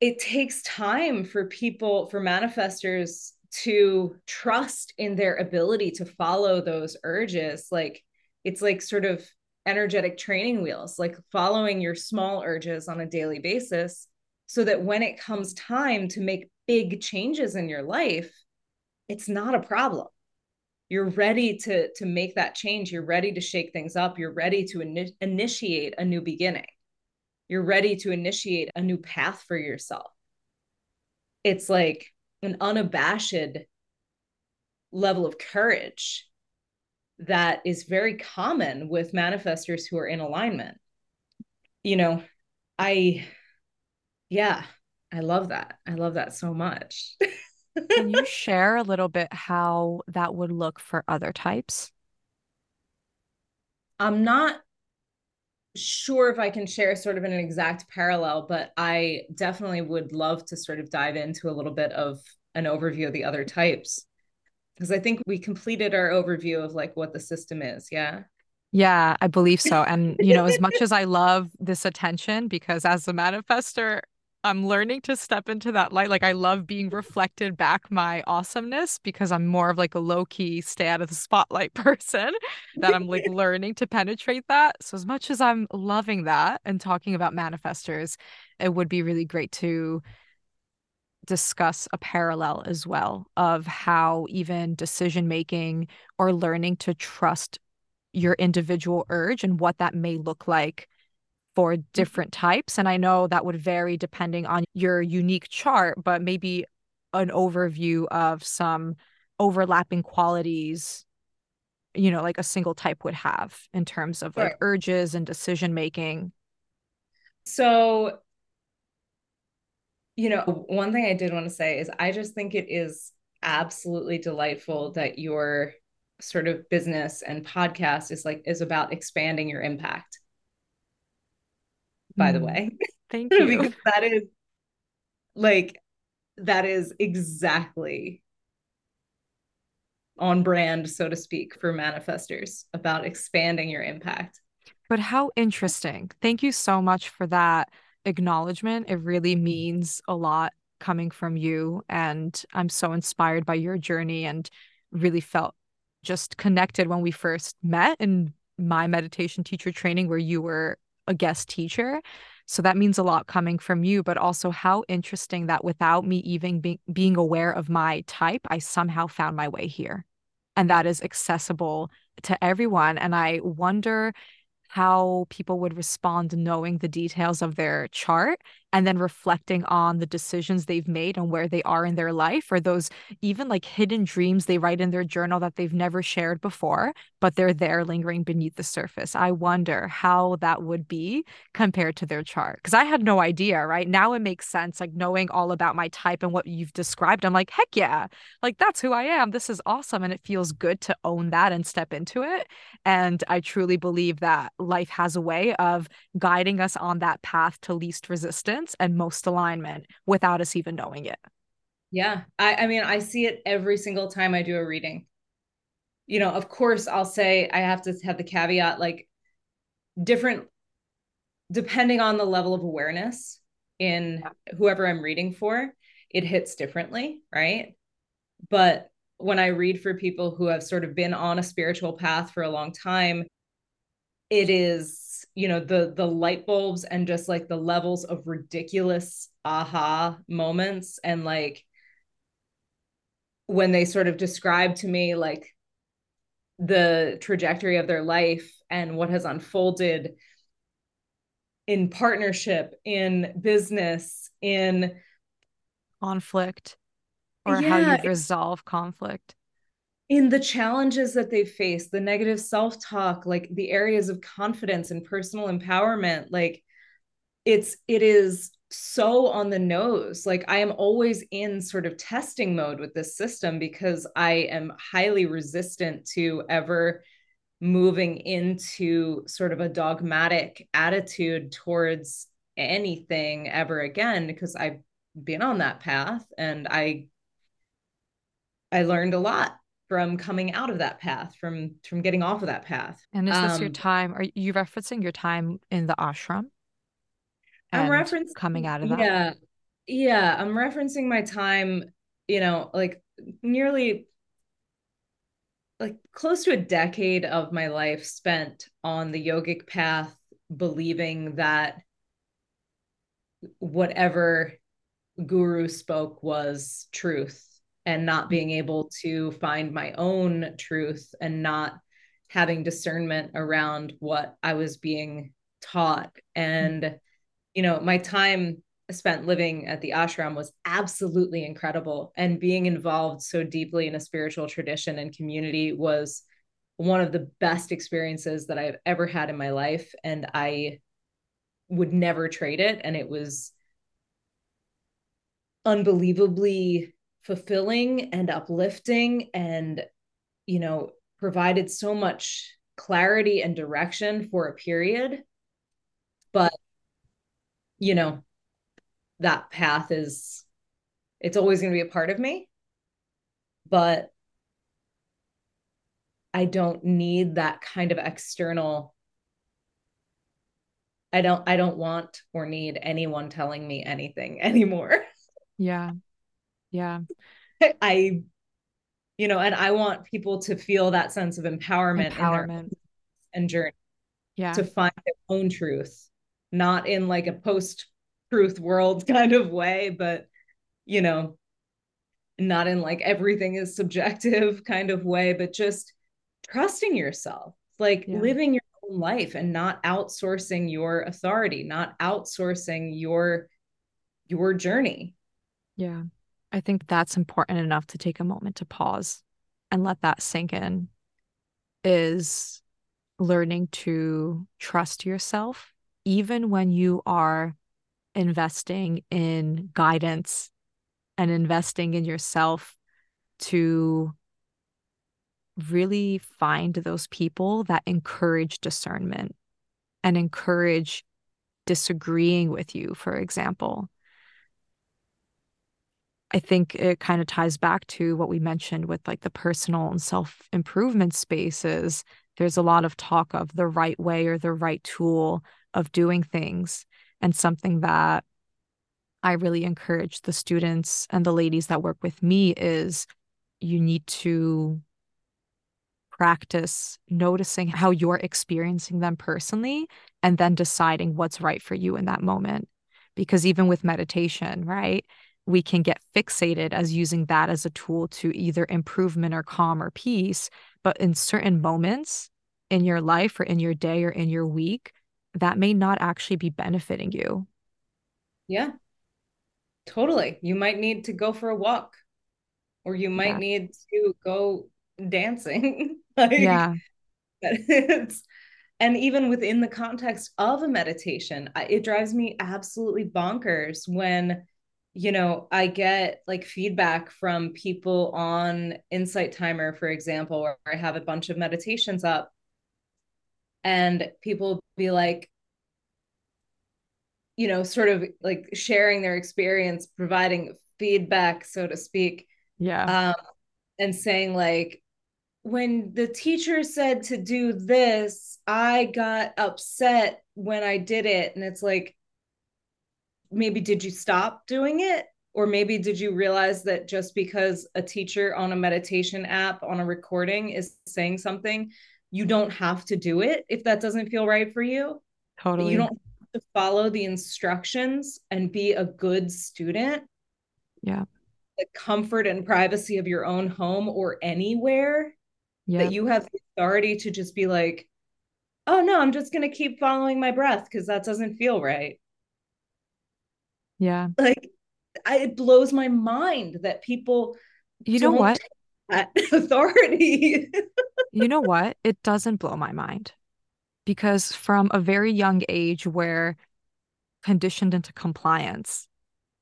it takes time for people for manifestors to trust in their ability to follow those urges. Like it's like sort of energetic training wheels like following your small urges on a daily basis so that when it comes time to make big changes in your life it's not a problem. You're ready to to make that change. You're ready to shake things up. You're ready to ini- initiate a new beginning you're ready to initiate a new path for yourself it's like an unabashed level of courage that is very common with manifestors who are in alignment. You know, I, yeah, I love that. I love that so much. Can you share a little bit how that would look for other types? I'm not sure if I can share sort of an exact parallel, but I definitely would love to sort of dive into a little bit of an overview of the other types. Because I think we completed our overview of like what the system is. Yeah. Yeah, I believe so. And, you know, as much as I love this attention, because as a manifester, I'm learning to step into that light. Like, I love being reflected back my awesomeness because I'm more of like a low key, stay out of the spotlight person that I'm like learning to penetrate that. So, as much as I'm loving that and talking about manifestors, it would be really great to discuss a parallel as well of how even decision making or learning to trust your individual urge and what that may look like for mm-hmm. different types. And I know that would vary depending on your unique chart, but maybe an overview of some overlapping qualities, you know, like a single type would have in terms of like urges and decision making. So, you know, one thing I did want to say is I just think it is absolutely delightful that your sort of business and podcast is like is about expanding your impact. By the Mm, way, Thank you. because that is like that is exactly on brand, so to speak, for manifestors about expanding your impact. But how interesting. Thank you so much for that acknowledgement. It really means a lot coming from you. And I'm so inspired by your journey and really felt just connected when we first met in my meditation teacher training, where you were a guest teacher. So that means a lot coming from you, but also how interesting that without me even be- being aware of my type, I somehow found my way here. And that is accessible to everyone. And I wonder how people would respond knowing the details of their chart and then reflecting on the decisions they've made and where they are in their life or those even like hidden dreams they write in their journal that they've never shared before but they're there lingering beneath the surface. I wonder how that would be compared to their chart because i had no idea right? Now it makes sense like knowing all about my type and what you've described i'm like heck yeah like that's who i am this is awesome and it feels good to own that and step into it and i truly believe that life has a way of guiding us on that path to least resistance and most alignment without us even knowing it. Yeah. I, I mean, I see it every single time I do a reading. You know, of course, I'll say I have to have the caveat like different, depending on the level of awareness in whoever I'm reading for, it hits differently, right? But when I read for people who have sort of been on a spiritual path for a long time, it is you know the the light bulbs and just like the levels of ridiculous aha moments and like when they sort of describe to me like the trajectory of their life and what has unfolded in partnership in business in conflict or yeah, how you resolve conflict in the challenges that they face, the negative self-talk, like the areas of confidence and personal empowerment, like it's it is so on the nose. Like I am always in sort of testing mode with this system because I am highly resistant to ever moving into sort of a dogmatic attitude towards anything ever again because I've been on that path and I I learned a lot from coming out of that path from from getting off of that path. And is this um, your time are you referencing your time in the ashram? I'm referencing coming out of that? yeah yeah i'm referencing my time you know like nearly like close to a decade of my life spent on the yogic path believing that whatever guru spoke was truth and not being able to find my own truth and not having discernment around what I was being taught. And, you know, my time spent living at the ashram was absolutely incredible. And being involved so deeply in a spiritual tradition and community was one of the best experiences that I've ever had in my life. And I would never trade it. And it was unbelievably fulfilling and uplifting and you know provided so much clarity and direction for a period. But you know that path is it's always going to be a part of me. But i don't need that kind of external i don't i don't want or need anyone telling me anything anymore. Yeah yeah. I, you know, and I want people to feel that sense of empowerment, empowerment. and journey. Yeah. To find their own truth, not in like a post truth world kind of way, but, you know, not in like everything is subjective kind of way, but just trusting yourself, like yeah. living your own life and not outsourcing your authority, not outsourcing your your journey. Yeah. I think that's important enough to take a moment to pause and let that sink in is learning to trust yourself even when you are investing in guidance and investing in yourself to really find those people that encourage discernment and encourage disagreeing with you, for example. I think it kind of ties back to what we mentioned with like the personal and self improvement spaces. There's a lot of talk of the right way or the right tool of doing things. And something that I really encourage the students and the ladies that work with me is you need to practice noticing how you're experiencing them personally and then deciding what's right for you in that moment. Because even with meditation, right? We can get fixated as using that as a tool to either improvement or calm or peace. But in certain moments in your life or in your day or in your week, that may not actually be benefiting you. Yeah. Totally. You might need to go for a walk or you might yeah. need to go dancing. like, yeah. It's, and even within the context of a meditation, it drives me absolutely bonkers when you know, I get like feedback from people on Insight Timer, for example, where I have a bunch of meditations up, and people be like, you know, sort of like sharing their experience, providing feedback, so to speak. Yeah. Um, and saying, like, when the teacher said to do this, I got upset when I did it. And it's like, maybe did you stop doing it? Or maybe did you realize that just because a teacher on a meditation app on a recording is saying something, you don't have to do it if that doesn't feel right for you? Totally. You don't have to follow the instructions and be a good student. Yeah. The comfort and privacy of your own home or anywhere. That you have the authority to just be like, oh no, I'm just going to keep following my breath because that doesn't feel right. Yeah. Like I, it blows my mind that people You know what? authority. you know what? It doesn't blow my mind. Because from a very young age where conditioned into compliance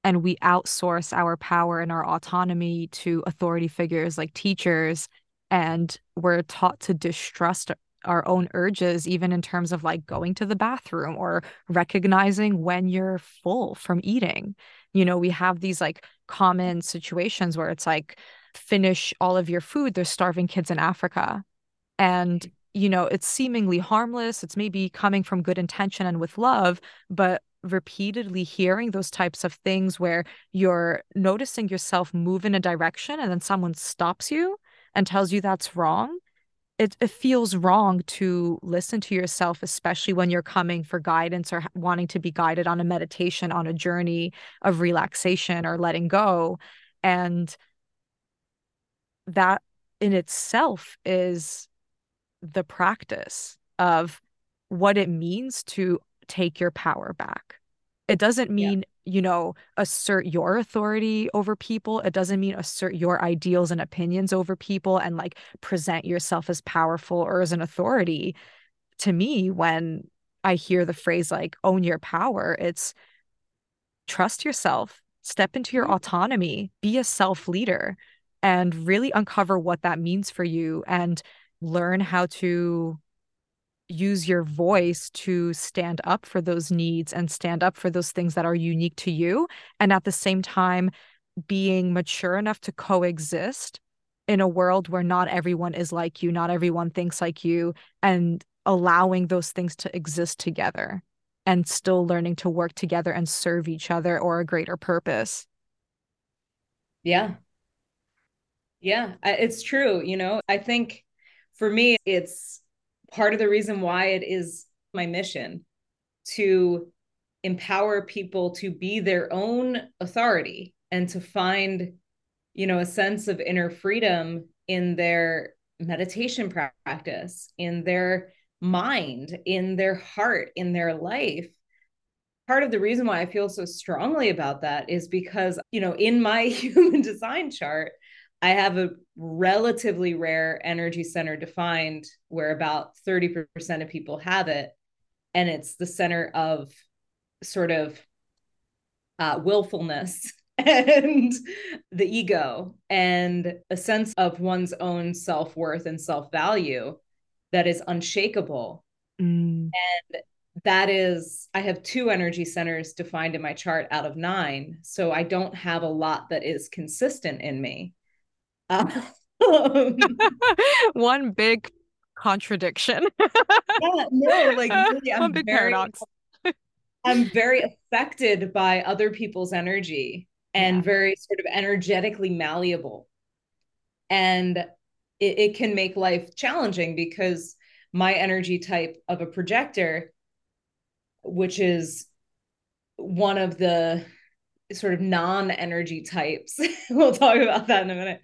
and we outsource our power and our autonomy to authority figures like teachers and we're taught to distrust our own urges, even in terms of like going to the bathroom or recognizing when you're full from eating. You know, we have these like common situations where it's like, finish all of your food. There's starving kids in Africa. And, mm. you know, it's seemingly harmless. It's maybe coming from good intention and with love, but repeatedly hearing those types of things where you're noticing yourself move in a direction and then someone stops you and tells you that's wrong it, it feels wrong to listen to yourself, especially when you're coming for guidance or wanting to be guided on a meditation, on a journey of relaxation or letting go. And that in itself is the practice of what it means to take your power back. It doesn't mean you know, assert your authority over people. It doesn't mean assert your ideals and opinions over people and like present yourself as powerful or as an authority. To me, when I hear the phrase like own your power, it's trust yourself, step into your mm-hmm. autonomy, be a self leader, and really uncover what that means for you and learn how to use your voice to stand up for those needs and stand up for those things that are unique to you. And at the same time, being mature enough to coexist in a world where not everyone is like you, not everyone thinks like you, and allowing those things to exist together and still learning to work together and serve each other or a greater purpose. Yeah. Yeah, it's true. You know, I think for me, it's part of the reason why it is my mission to empower people to be their own authority and to find you know a sense of inner freedom in their meditation practice in their mind in their heart in their life. Part of the reason why i feel so strongly about that is because you know in my human design chart I have a relatively rare energy center defined where about 30% of people have it. And it's the center of sort of uh, willfulness and the ego and a sense of one's own self worth and self value that is unshakable. Mm. And that is, I have two energy centers defined in my chart out of nine. So I don't have a lot that is consistent in me. Um, One big contradiction. yeah, no, like really, I'm One big very, paradox. I'm very affected by other people's energy and yeah. very sort of energetically malleable. And it, it can make life challenging because my energy type of a projector, which is one of the sort of non-energy types we'll talk about that in a minute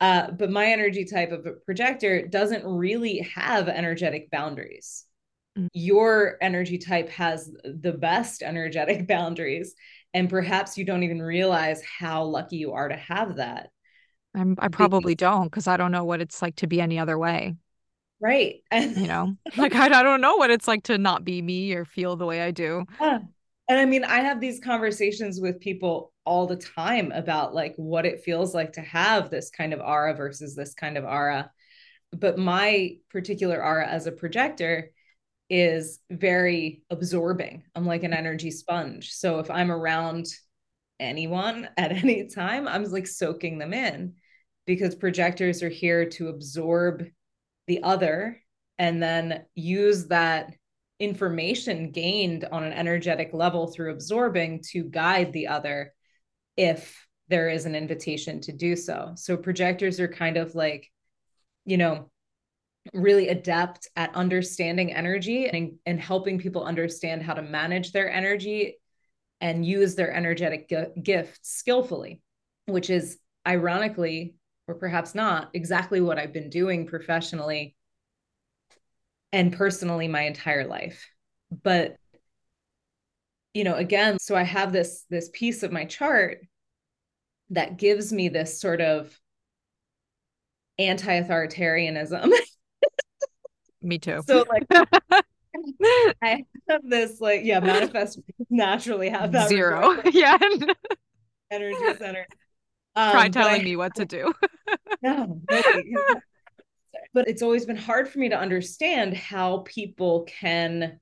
uh, but my energy type of a projector doesn't really have energetic boundaries mm-hmm. your energy type has the best energetic boundaries And perhaps you don't even realize how lucky you are to have that. I'm, I probably don't because I don't know what it's like to be any other way. Right. you know, like I, I don't know what it's like to not be me or feel the way I do. Yeah. And I mean, I have these conversations with people all the time about like what it feels like to have this kind of aura versus this kind of aura. But my particular aura as a projector is very absorbing. I'm like an energy sponge. So if I'm around anyone at any time, I'm like soaking them in because projectors are here to absorb the other and then use that information gained on an energetic level through absorbing to guide the other if there is an invitation to do so. So projectors are kind of like, you know, really adept at understanding energy and, and helping people understand how to manage their energy and use their energetic g- gifts skillfully, which is ironically, or perhaps not, exactly what I've been doing professionally and personally my entire life. But you know, again, so I have this this piece of my chart that gives me this sort of anti-authoritarianism Me too. So like I have this like yeah, manifest naturally have that zero. yeah. energy center. Um, Try telling I, me what to do. no, but it's always been hard for me to understand how people can,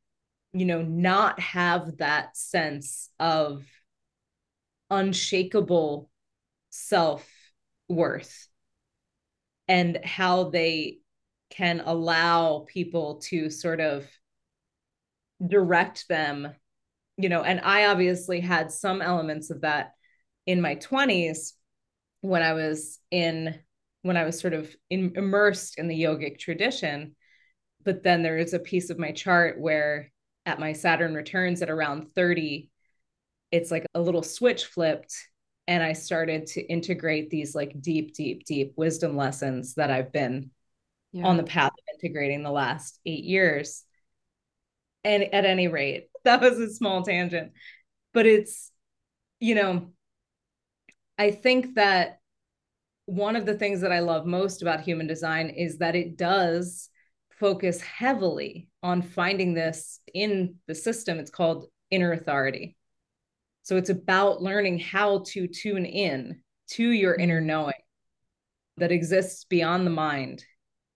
you know, not have that sense of unshakable self worth and how they can allow people to sort of direct them you know and i obviously had some elements of that in my 20s when i was in when i was sort of in, immersed in the yogic tradition but then there is a piece of my chart where at my saturn returns at around 30 it's like a little switch flipped and i started to integrate these like deep deep deep wisdom lessons that i've been yeah. on the path of integrating the last eight years. And at any rate, that was a small tangent, but it's, you know, I think that one of the things that I love most about human design is that it does focus heavily on finding this in the system. It's called inner authority. So it's about learning how to tune in to your inner mm-hmm. knowing that exists beyond the mind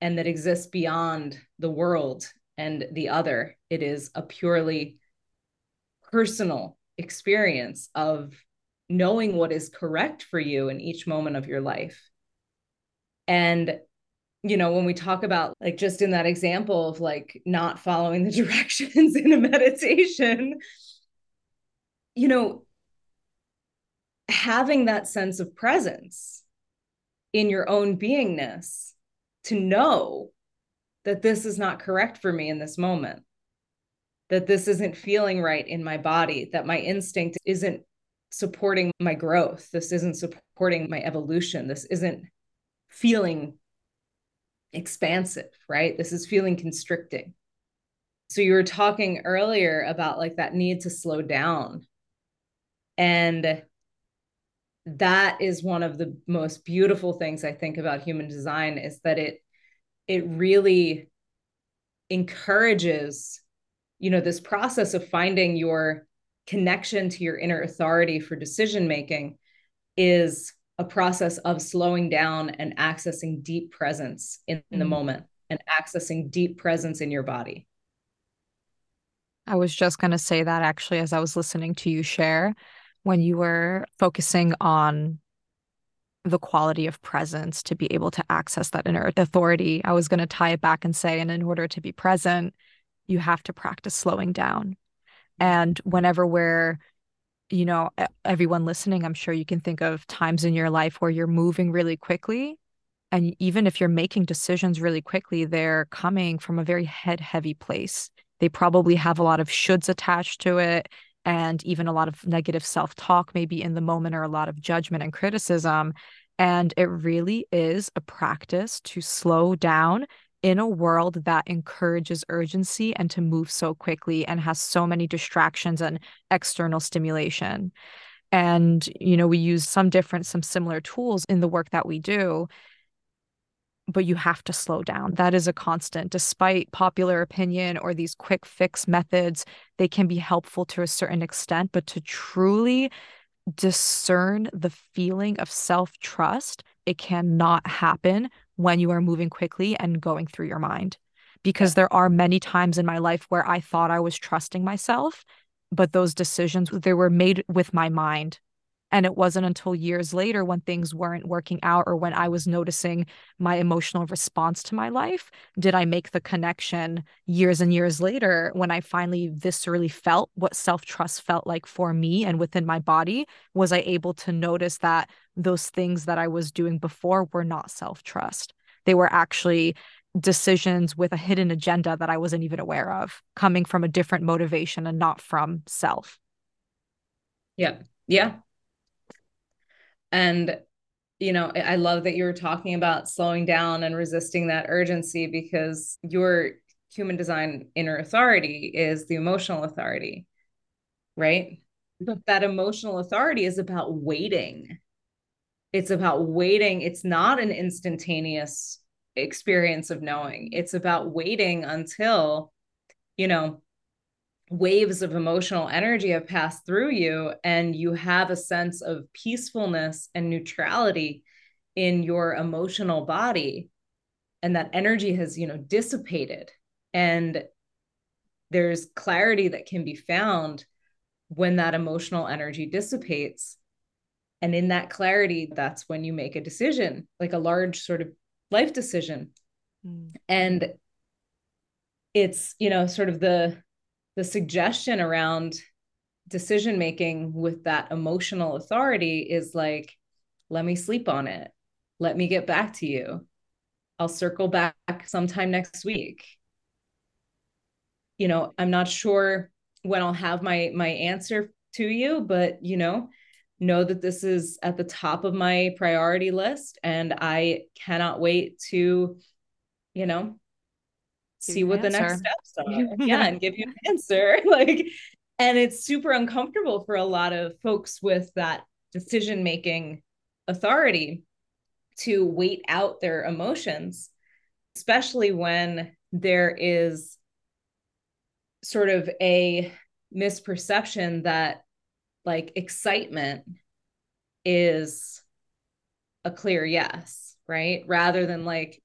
and that exists beyond the world and the other. It is a purely personal experience of knowing what is correct for you in each moment of your life. And you know, when we talk about like just in that example of like not following the directions in a meditation, you know, having that sense of presence in your own beingness to know that this is not correct for me in this moment, that this isn't feeling right in my body, that my instinct isn't supporting my growth, this isn't supporting my evolution, this isn't feeling expansive, right? This is feeling constricting. So you were talking earlier about like that need to slow down. And that is one of the most beautiful things I think about human design is that it it really encourages you know this process of finding your connection to your inner authority for decision making is a process of slowing down and accessing deep presence in, in the mm-hmm. moment and accessing deep presence in your body. I was just going to say that actually as I was listening to you share when you were focusing on the quality of presence to be able to access that inner authority. I was going to tie it back and say, and in order to be present, you have to practice slowing down. And whenever we're, you know, everyone listening, I'm sure you can think of times in your life where you're moving really quickly. And even if you're making decisions really quickly, they're coming from a very head heavy place. They probably have a lot of shoulds attached to it and even a lot of negative self talk, maybe in the moment, or a lot of judgment and criticism. And it really is a practice to slow down in a world that encourages urgency and to move so quickly and has so many distractions and external stimulation. And, you know, we use some different, some similar tools in the work that we do but you have to slow down. That is a constant. Despite popular opinion or these quick fix methods, they can be helpful to a certain extent, but to truly discern the feeling of self trust, it cannot happen when you are moving quickly and going through your mind. Because there are many times in my life where I thought I was trusting myself, but those decisions they were made with my mind and it wasn't until years later when things weren't working out or when I was noticing my emotional response to my life did I make the connection years and years later when I finally viscerally felt what self trust felt like for me and within my body. Was I able to notice that those things that I was doing before were not self trust? They were actually decisions with a hidden agenda that I wasn't even aware of, coming from a different motivation and not from self. Yeah. Yeah. And, you know, I love that you were talking about slowing down and resisting that urgency because your human design inner authority is the emotional authority, right? Mm-hmm. But that emotional authority is about waiting. It's about waiting. It's not an instantaneous experience of knowing. It's about waiting until, you know, waves of emotional energy have passed through you and you have a sense of peacefulness and neutrality in your emotional body. And that energy has you know dissipated. And there's clarity that can be found when that emotional energy dissipates. And in that clarity that's when you make a decision like a large sort of life decision. Mm. and it's you know sort of the the suggestion around decision making with that emotional authority is like let me sleep on it. Let me get back to you. I'll circle back sometime next week. You know i'm not sure when i'll have my my answer to you but you know know that this is at the top of my priority list and i cannot wait to you know see what the next steps are. yeah, and give you an answer. Like, and it's super uncomfortable for a lot of folks with that decision making authority to wait out their emotions, especially when there is sort of a misperception that like excitement is a clear yes, right? Rather than like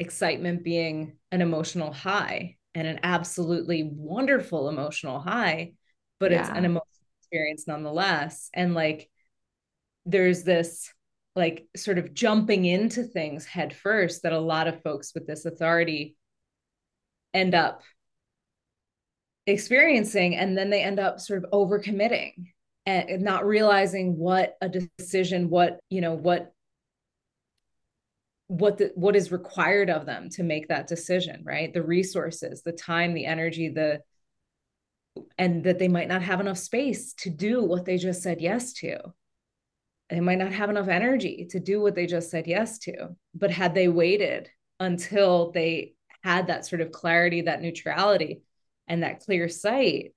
excitement being an emotional high and an absolutely wonderful emotional high, but yeah. it's an emotional experience nonetheless. And like, there's this like sort of jumping into things head first that a lot of folks with this authority end up experiencing and then they end up sort of overcommitting and not realizing what a decision what you know what what the what is required of them to make that decision right? The resources the time the energy the and that they might not have enough space to do what they just said yes to. They might not have enough energy to do what they just said yes to. But had they waited until they had that sort of clarity that neutrality and that clear sight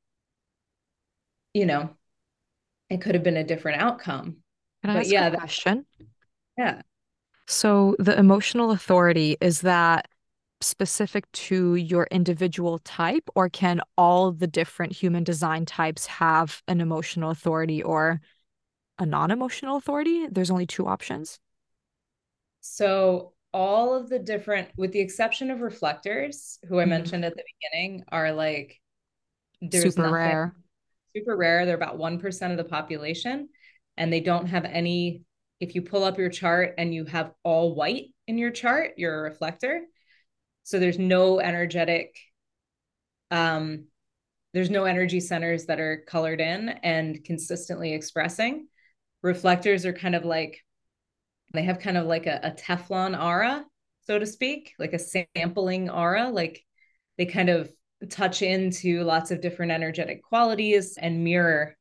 you know it could have been a different outcome. Can I but ask yeah a question? Yeah so the emotional authority is that specific to your individual type, or can all the different human design types have an emotional authority or a non emotional authority? There's only two options. So, all of the different, with the exception of reflectors, who I mm-hmm. mentioned at the beginning, are like there's super nothing, rare. Super rare. They're about 1% of the population, and they don't have any if you pull up your chart and you have all white in your chart, you're a reflector. So there's no energetic, um, there's no energy centers that are colored in and consistently expressing. Reflectors are kind of like, they have kind of like a, a Teflon aura, so to speak, like a sampling aura. Like they kind of touch into lots of different energetic qualities and mirror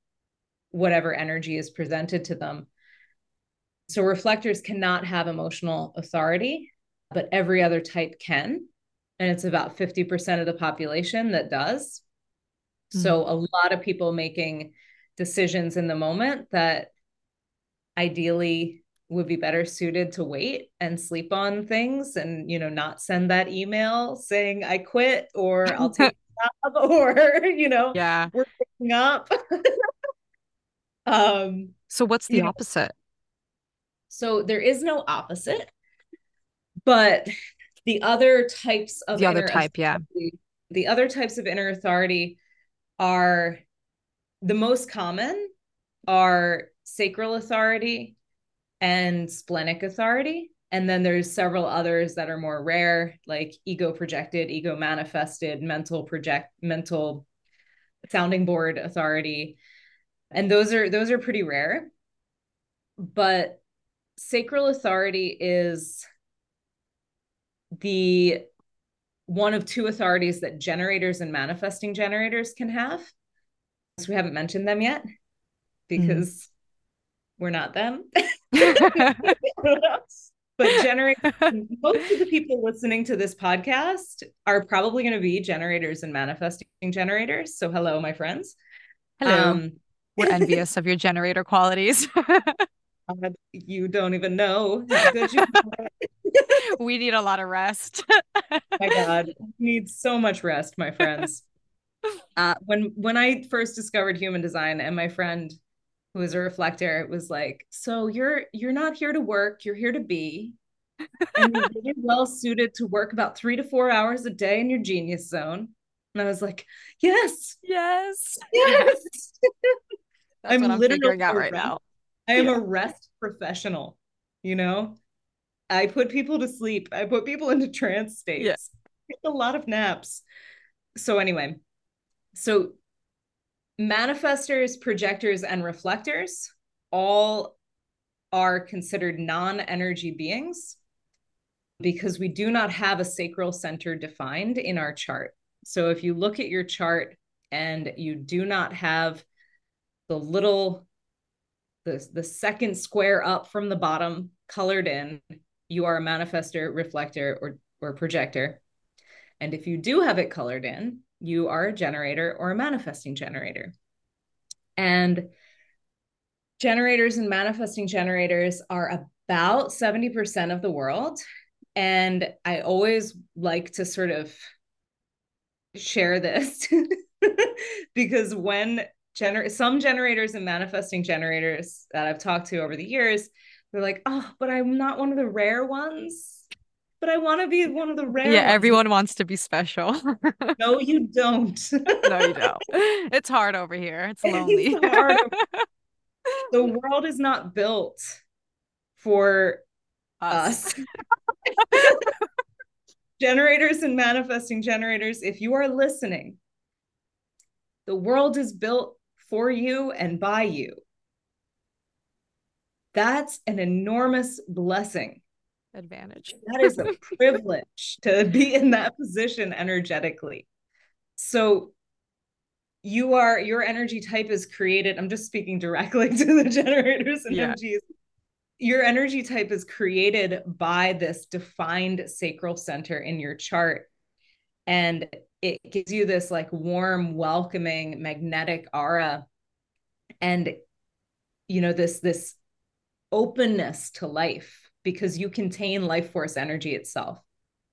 whatever energy is presented to them. So reflectors cannot have emotional authority, but every other type can. and it's about 50% of the population that does. Mm-hmm. So a lot of people making decisions in the moment that ideally would be better suited to wait and sleep on things and you know not send that email saying i quit or i'll take a job or you know yeah we're picking up um so what's the opposite know, so there is no opposite but the other types of the other type yeah the other types of inner authority are the most common are sacral authority and splenic authority. And then there's several others that are more rare, like ego projected, ego manifested, mental project, mental sounding board authority. And those are those are pretty rare. But sacral authority is the one of two authorities that generators and manifesting generators can have. So we haven't mentioned them yet because mm-hmm. we're not them. but generators, most of the people listening to this podcast are probably going to be generators and manifesting generators. So, hello, my friends. Hello. Um, We're envious of your generator qualities. you don't even know how good you we need a lot of rest. my God, need so much rest, my friends. Uh, when when I first discovered human design, and my friend who was a reflector was like, "So you're you're not here to work, you're here to be." and you're really well suited to work about three to four hours a day in your genius zone. And I was like, yes, yes, yes. I'm, I'm literally figuring out right now. I am yeah. a rest professional, you know? I put people to sleep. I put people into trance states. Yeah. A lot of naps. So anyway, so manifestors, projectors, and reflectors all are considered non-energy beings because we do not have a sacral center defined in our chart. So if you look at your chart and you do not have the little the, the second square up from the bottom colored in, you are a manifestor, reflector, or, or projector. And if you do have it colored in, you are a generator or a manifesting generator. And generators and manifesting generators are about 70% of the world. And I always like to sort of share this because when gener- some generators and manifesting generators that I've talked to over the years, they're like, oh, but I'm not one of the rare ones. But I want to be one of the rare. Yeah, ones. everyone wants to be special. no, you don't. no, you don't. It's hard over here. It's lonely. It's the world is not built for us. us. generators and manifesting generators, if you are listening, the world is built for you and by you. That's an enormous blessing. Advantage. That is a privilege to be in that position energetically. So you are your energy type is created. I'm just speaking directly to the generators and yeah. MGs. Your energy type is created by this defined sacral center in your chart. And it gives you this like warm, welcoming, magnetic aura. And you know, this this openness to life because you contain life force energy itself.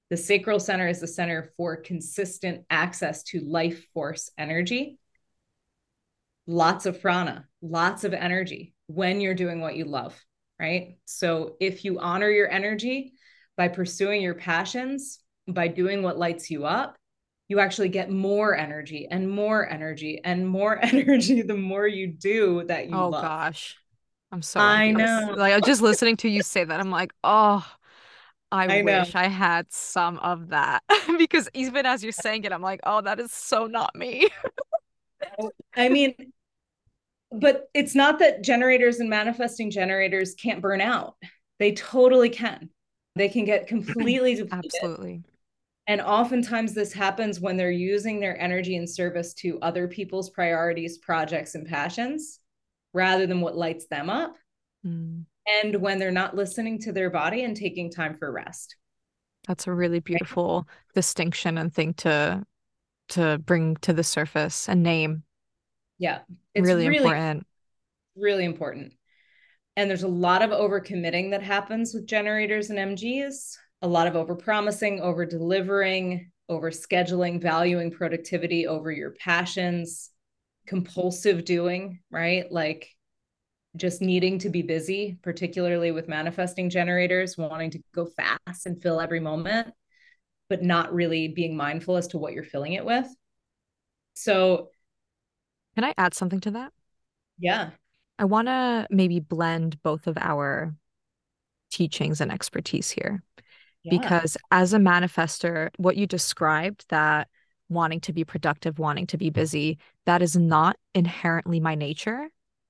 The sacral center is the center for consistent access to life force energy. Lots of prana, lots of energy when you're doing what you love, right? So if you honor your energy by pursuing your passions, by doing what lights you up, you actually get more energy and more energy and more energy the more you do that you oh love. gosh i'm sorry i know like i'm just listening to you say that i'm like oh I, I wish. I had some of that because even as you're saying it, I'm like, oh, that is so not me. Oh, I mean, but it's not that generators and manifesting generators can't burn out. They totally can. They can get completely depleted. Absolutely. And oftentimes, this happens when they're using their energy and service to other people's priorities, projects, and passions rather than what lights them up. Mm. And when they're not listening to their body and taking time for rest. That's a really beautiful right. distinction and thing to to bring to the surface and name. Yeah. It's really, really important. Really important. And there's a lot of overcommitting that happens with generators and MGs, a lot of overpromising, over delivering, over scheduling, valuing productivity over your passions, compulsive doing, right? Like just needing to be busy, particularly with manifesting generators, wanting to go fast and fill every moment, but not really being mindful as to what you're filling it with. So, can I add something to that? Yeah. I want to maybe blend both of our teachings and expertise here. Yeah. Because as a manifester, what you described that wanting to be productive, wanting to be busy, that is not inherently my nature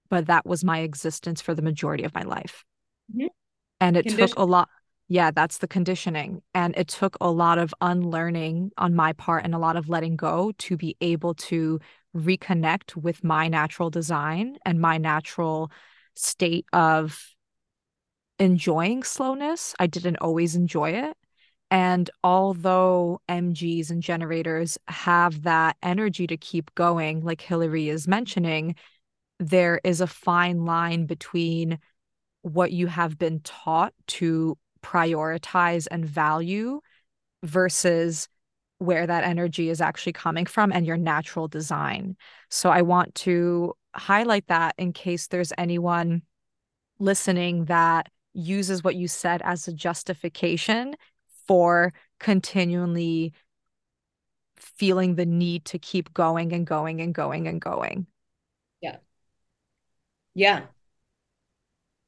but that was my existence for the majority of my life. Mm-hmm. And it took a lot. Yeah, that's the conditioning. And it took a lot of unlearning on my part and a lot of letting go to be able to reconnect with my natural design and my natural state of enjoying slowness. I didn't always enjoy it. And although MGs and generators have that energy to keep going, like Hillary is mentioning, there is a fine line between what you have been taught to prioritize and value versus where that energy is actually coming from and your natural design. So I want to highlight that in case there's anyone listening that uses what you said as a justification for continually feeling the need to keep going and going and going and going. Yeah. Yeah.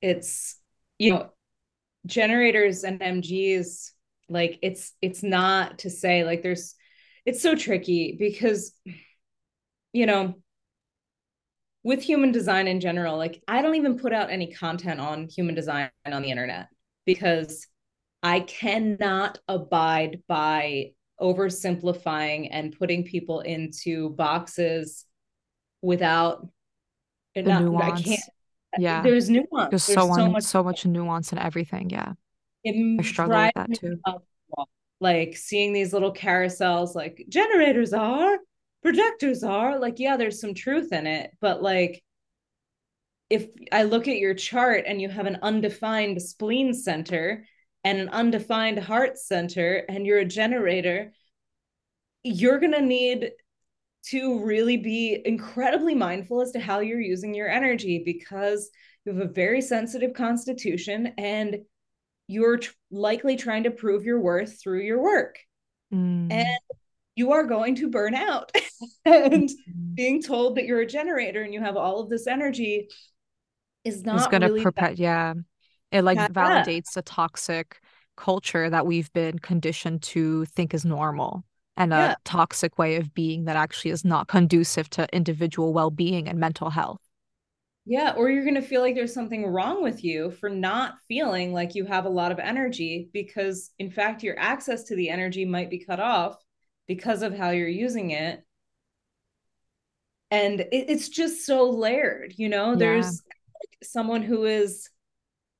It's, you know, generators and MGs, like it's, it's not to say like there's, it's so tricky because, you know, with human design in general, like I don't even put out any content on human design on the internet because I cannot abide by oversimplifying and putting people into boxes without the not, nuance. I can't. Yeah, there's nuance. There's, there's so, so much, so much nuance in everything. Yeah, it I struggle with that too. Like seeing these little carousels, like generators are, projectors are. Like, yeah, there's some truth in it, but like, if I look at your chart and you have an undefined spleen center and an undefined heart center, and you're a generator, you're gonna need to really be incredibly mindful as to how you're using your energy because you have a very sensitive constitution and you're likely trying to prove your worth through your work. Mm. And you are going to burn out. and mm. being told that you're a generator and you have all of this energy is not going to really perpet yeah it like validates the toxic culture that we've been conditioned to think is normal and a yeah. toxic way of being that actually is not conducive to individual well-being and mental health yeah or you're going to feel like there's something wrong with you for not feeling like you have a lot of energy because in fact your access to the energy might be cut off because of how you're using it and it, it's just so layered you know yeah. there's someone who is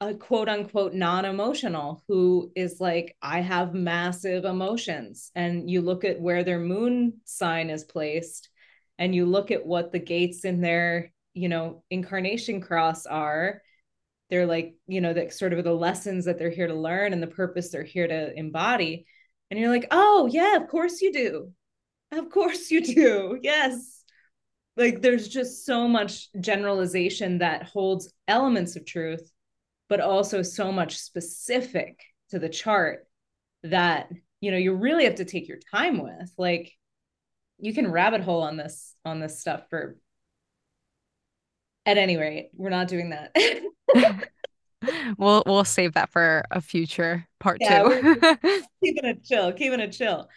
a quote unquote non emotional who is like, I have massive emotions. And you look at where their moon sign is placed and you look at what the gates in their, you know, incarnation cross are. They're like, you know, that sort of the lessons that they're here to learn and the purpose they're here to embody. And you're like, oh, yeah, of course you do. Of course you do. Yes. Like there's just so much generalization that holds elements of truth but also so much specific to the chart that you know you really have to take your time with like you can rabbit hole on this on this stuff for at any rate we're not doing that we'll we'll save that for a future part yeah, two keeping it chill keeping it chill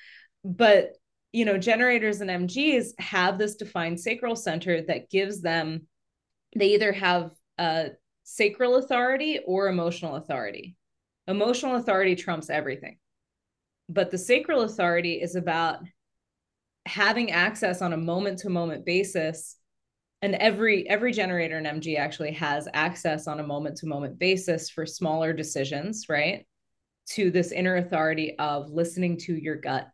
but you know generators and mgs have this defined sacral center that gives them they either have a sacral authority or emotional authority. Emotional authority trumps everything. But the sacral authority is about having access on a moment to moment basis and every every generator in mg actually has access on a moment to moment basis for smaller decisions right to this inner authority of listening to your gut.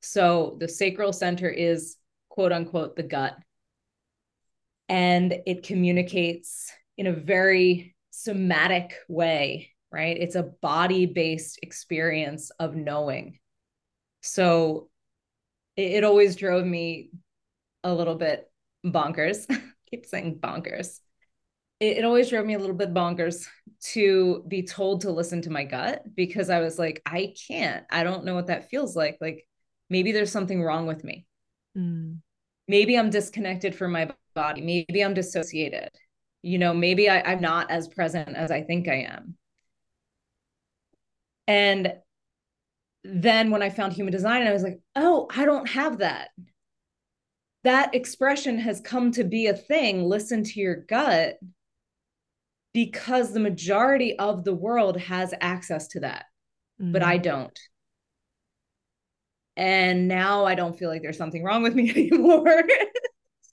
So the sacral center is quote unquote the gut. And it communicates in a very somatic way, right? It's a body based experience of knowing. So it, it, always drove me a little bit bonkers. keep saying bonkers. It, it always drove me a little bit bonkers to be told to listen to my gut because I was like, I can't. I don't know what that feels like. Like maybe there's something wrong with me. Mm. Maybe I'm disconnected from my body. Maybe I'm dissociated. You know, maybe I, I'm not as present as I think I am. And then when I found human design, I was like, oh, I don't have that. That expression has come to be a thing. Listen to your gut because the majority of the world has access to that, mm-hmm. but I mm-hmm. don't. And now I don't feel like there's something wrong with me anymore.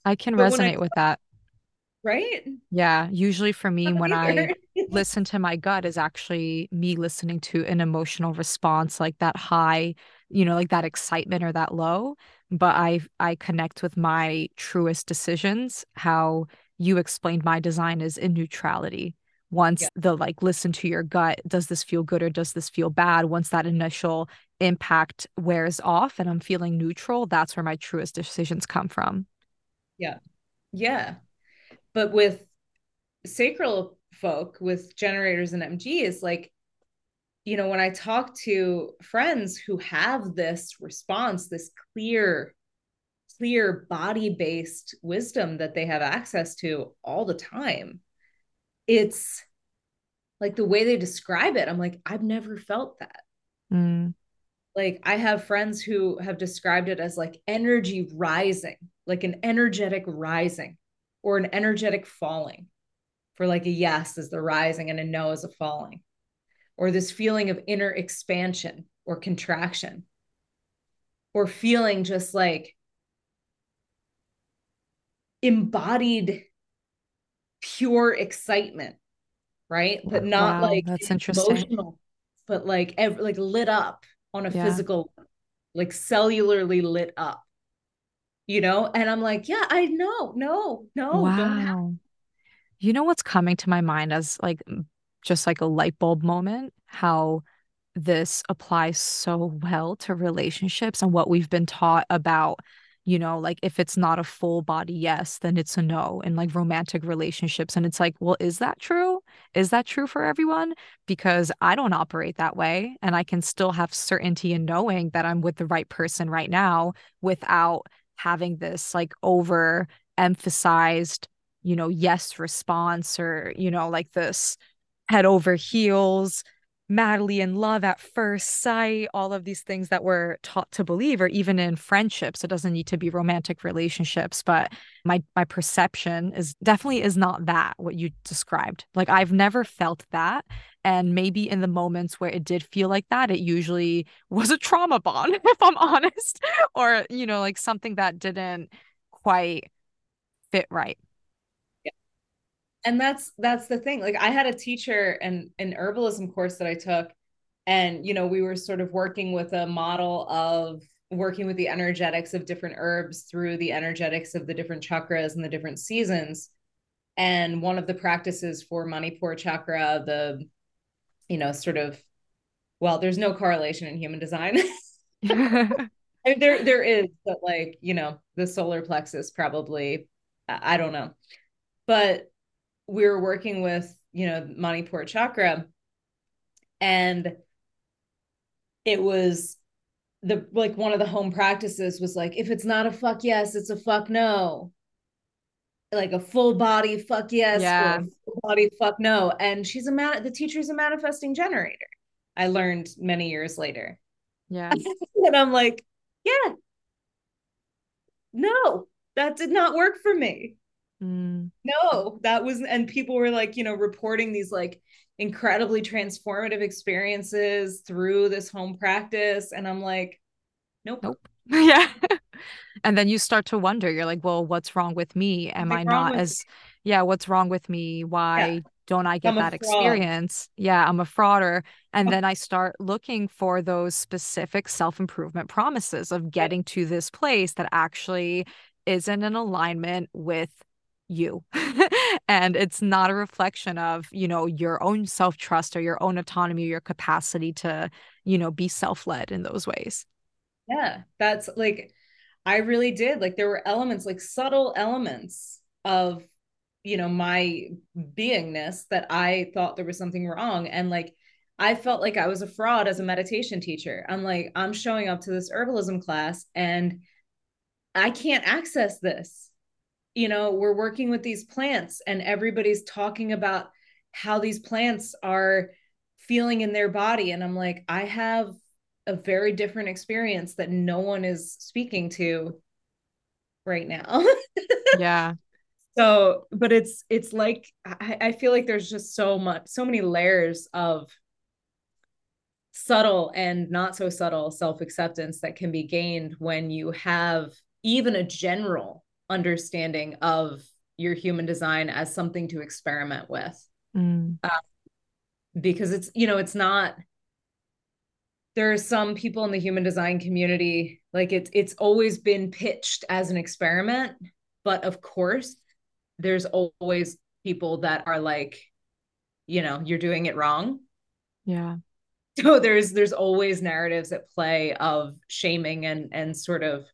I can resonate I, with that. Right? Yeah. Usually for me, when I listen to my gut, is actually me listening to an emotional response, like that high, you know, like that excitement or that low. But I I connect with my truest decisions, how you explained my design is in neutrality once yeah. the like listen to your gut does this feel good or does this feel bad once that initial impact wears off and i'm feeling neutral that's where my truest decisions come from yeah yeah but with sacral folk with generators and mgs like you know when i talk to friends who have this response this clear clear body based wisdom that they have access to all the time it's like the way they describe it i'm like i've never felt that mm. like i have friends who have described it as like energy rising like an energetic rising or an energetic falling for like a yes is the rising and a no is a falling or this feeling of inner expansion or contraction or feeling just like embodied pure excitement, right? But not wow, like that's interesting. Emotional, but like ev- like lit up on a yeah. physical, like cellularly lit up. You know, and I'm like, yeah, I know, no, no, wow. You know what's coming to my mind as like just like a light bulb moment? How this applies so well to relationships and what we've been taught about you know like if it's not a full body yes then it's a no in like romantic relationships. And it's like well is that true? Is that true for everyone? Because i don't operate that way and i can still have certainty in knowing that i'm with the right person right now without having this like over emphasized you know yes response or you know like this head over heels madly in love at first sight, all of these things that we're taught to believe, or even in friendships. It doesn't need to be romantic relationships, but my my perception is definitely is not that what you described. Like I've never felt that. And maybe in the moments where it did feel like that, it usually was a trauma bond, if I'm honest, or you know, like something that didn't quite fit right and that's that's the thing. Like i had a teacher and an herbalism course that i took and you know we were sort of working with a model of working with the energetics of different herbs through the energetics of the different chakras and the different seasons. And one of the practices for manipur chakra the you know sort of well there's no correlation in human design. I mean, there there is but like you know the solar plexus probably i don't know. But we were working with you know manipur chakra and it was the like one of the home practices was like if it's not a fuck yes it's a fuck no. Like a full body fuck yes yeah. or full body fuck no. And she's a man the teacher's a manifesting generator i learned many years later. Yeah. And i'm like yeah. No that did not work for me Mm. No, that was, and people were like, you know, reporting these like incredibly transformative experiences through this home practice. And I'm like, nope. Nope. yeah. and then you start to wonder, you're like, well, what's wrong with me? Am I not as, me? yeah, what's wrong with me? Why? Yeah. don't I get that experience? Yeah, I'm a frauder. And then I start looking for those specific self improvement promises of getting to this place that actually isn't in alignment with you. and it's not a reflection of, you know, your own self trust or your own autonomy, or your capacity to, you know, be self led in those ways. Yeah, that's like, I really did. Like, there were elements, like subtle elements of you know my beingness that i thought there was something wrong and like i felt like i was a fraud as a meditation teacher i'm like i'm showing up to this herbalism class and i can't access this you know we're working with these plants and everybody's talking about how these plants are feeling in their body. And i'm like i have a very different experience that no one is speaking to right now. Yeah. So but it's it's like I, I feel like there's just so much so many layers of subtle and not so subtle self-acceptance that can be gained when you have even a general understanding of your human design as something to experiment with. Mm. uh, because it's you know it's not there are some people in the human design community like it's it's always been pitched as an experiment but of course there's always people that are like you know you're doing it wrong. Yeah. So there's there's always narratives at play of shaming and and sort of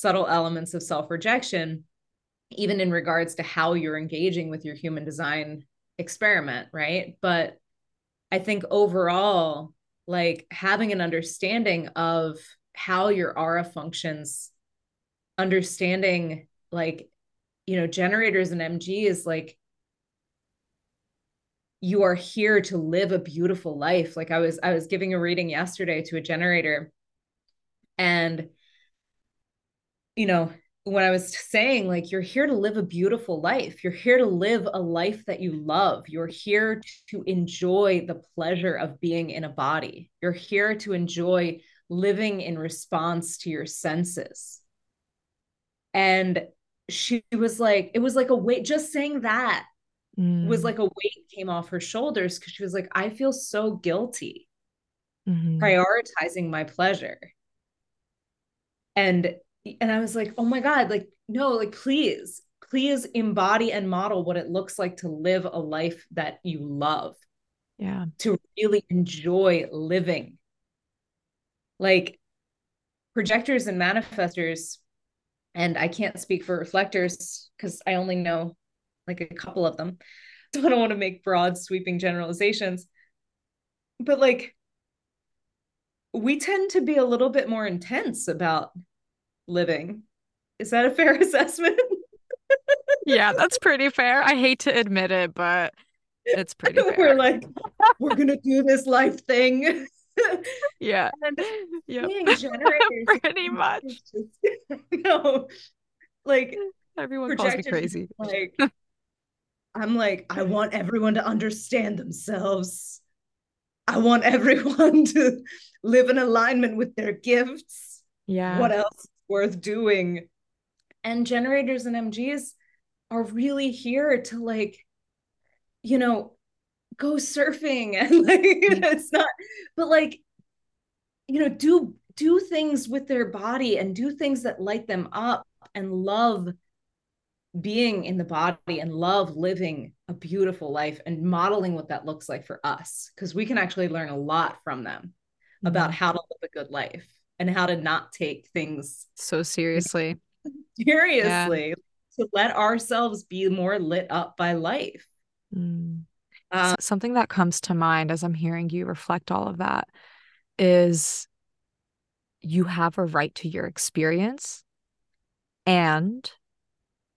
subtle elements of self-rejection even in regards to how you're engaging with your human design experiment right? But i think overall like having an understanding of how your aura functions understanding like you know generators and mg is like you are here to live a beautiful life. Like i was i was giving a reading yesterday to a generator and you know when i was saying like you're here to live a beautiful life you're here to live a life that you love you're here to enjoy the pleasure of being in a body you're here to enjoy living in response to your senses and she was like, it was like a weight, just saying that mm. was like a weight came off her shoulders because she was like, I feel so guilty mm-hmm. prioritizing my pleasure. And and I was like, oh my God, like, no, like please, please embody and model what it looks like to live a life that you love. Yeah. To really enjoy living. Like projectors and manifestors and I can't speak for reflectors because I only know like a couple of them. So I don't want to make broad sweeping generalizations. But like we tend to be a little bit more intense about living. Is that a fair assessment? yeah, that's pretty fair. I hate to admit it, but it's pretty fair. We're like, we're gonna do this life thing. yeah. Being pretty much. no. Like everyone calls me crazy. Like I'm like, I want everyone to understand themselves. I want everyone to live in alignment with their gifts. Yeah. What else worth doing? And generators and MGs are really here to like, you know, go surfing and like it's not but like you know do do things with their body and do things that light them up and love being in the body and love living a beautiful life and modeling what that looks like for us because we can actually learn a lot from them mm-hmm. about how to live a good life and how to not take things so seriously seriously yeah. to let ourselves be more lit up by life mm. Uh, Something that comes to mind as I'm hearing you reflect all of that is you have a right to your experience and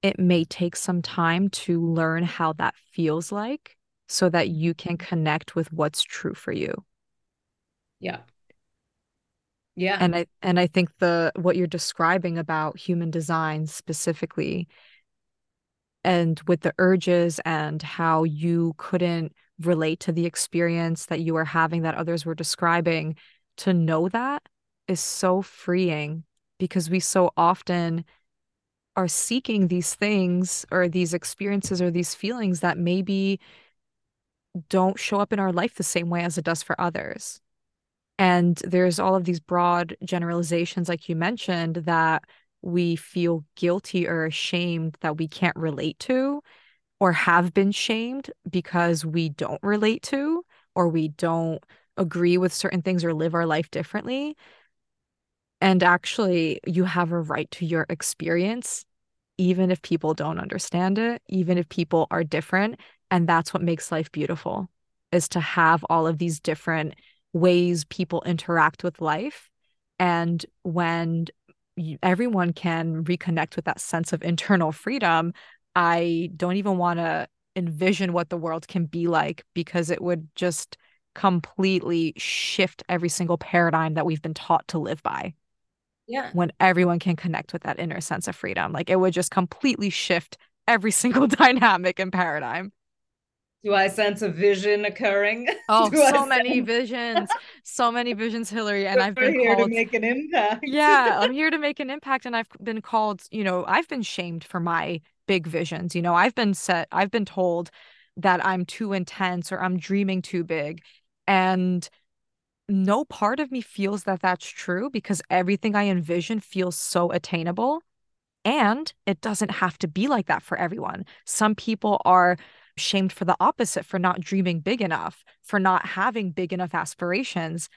it may take some time to learn how that feels like so that you can connect with what's true for you. Yeah. Yeah. And I and I think the what you're describing about human design specifically and with the urges and how you couldn't relate to the experience that you were having that others were describing to know that is so freeing because we so often are seeking these things or these experiences or these feelings that maybe don't show up in our life the same way as it does for others. And there's all of these broad generalizations, like you mentioned, that we feel guilty or ashamed that we can't relate to or have been shamed because we don't relate to or we don't agree with certain things or live our life differently. And actually, you have a right to your experience, even if people don't understand it, even if people are different. And that's what makes life beautiful, is to have all of these different ways people interact with life. And when everyone can reconnect with that sense of internal freedom, I don't even want to envision what the world can be like because it would just completely shift every single paradigm that we've been taught to live by. Yeah. When everyone can connect with that inner sense of freedom, like it would just completely shift every single dynamic and paradigm. Do I sense a vision occurring? Oh, so many visions, so many visions, Hillary. And I've been here called to make an impact. yeah, I'm here to make an impact, and I've been called. You know, I've been shamed for my big visions. You know, I've been set. I've been told that I'm too intense or I'm dreaming too big, and no part of me feels that that's true because everything I envision feels so attainable. And it doesn't have to be like that for everyone. Some people are shamed for the opposite, for not dreaming big enough, for not having big enough aspirations.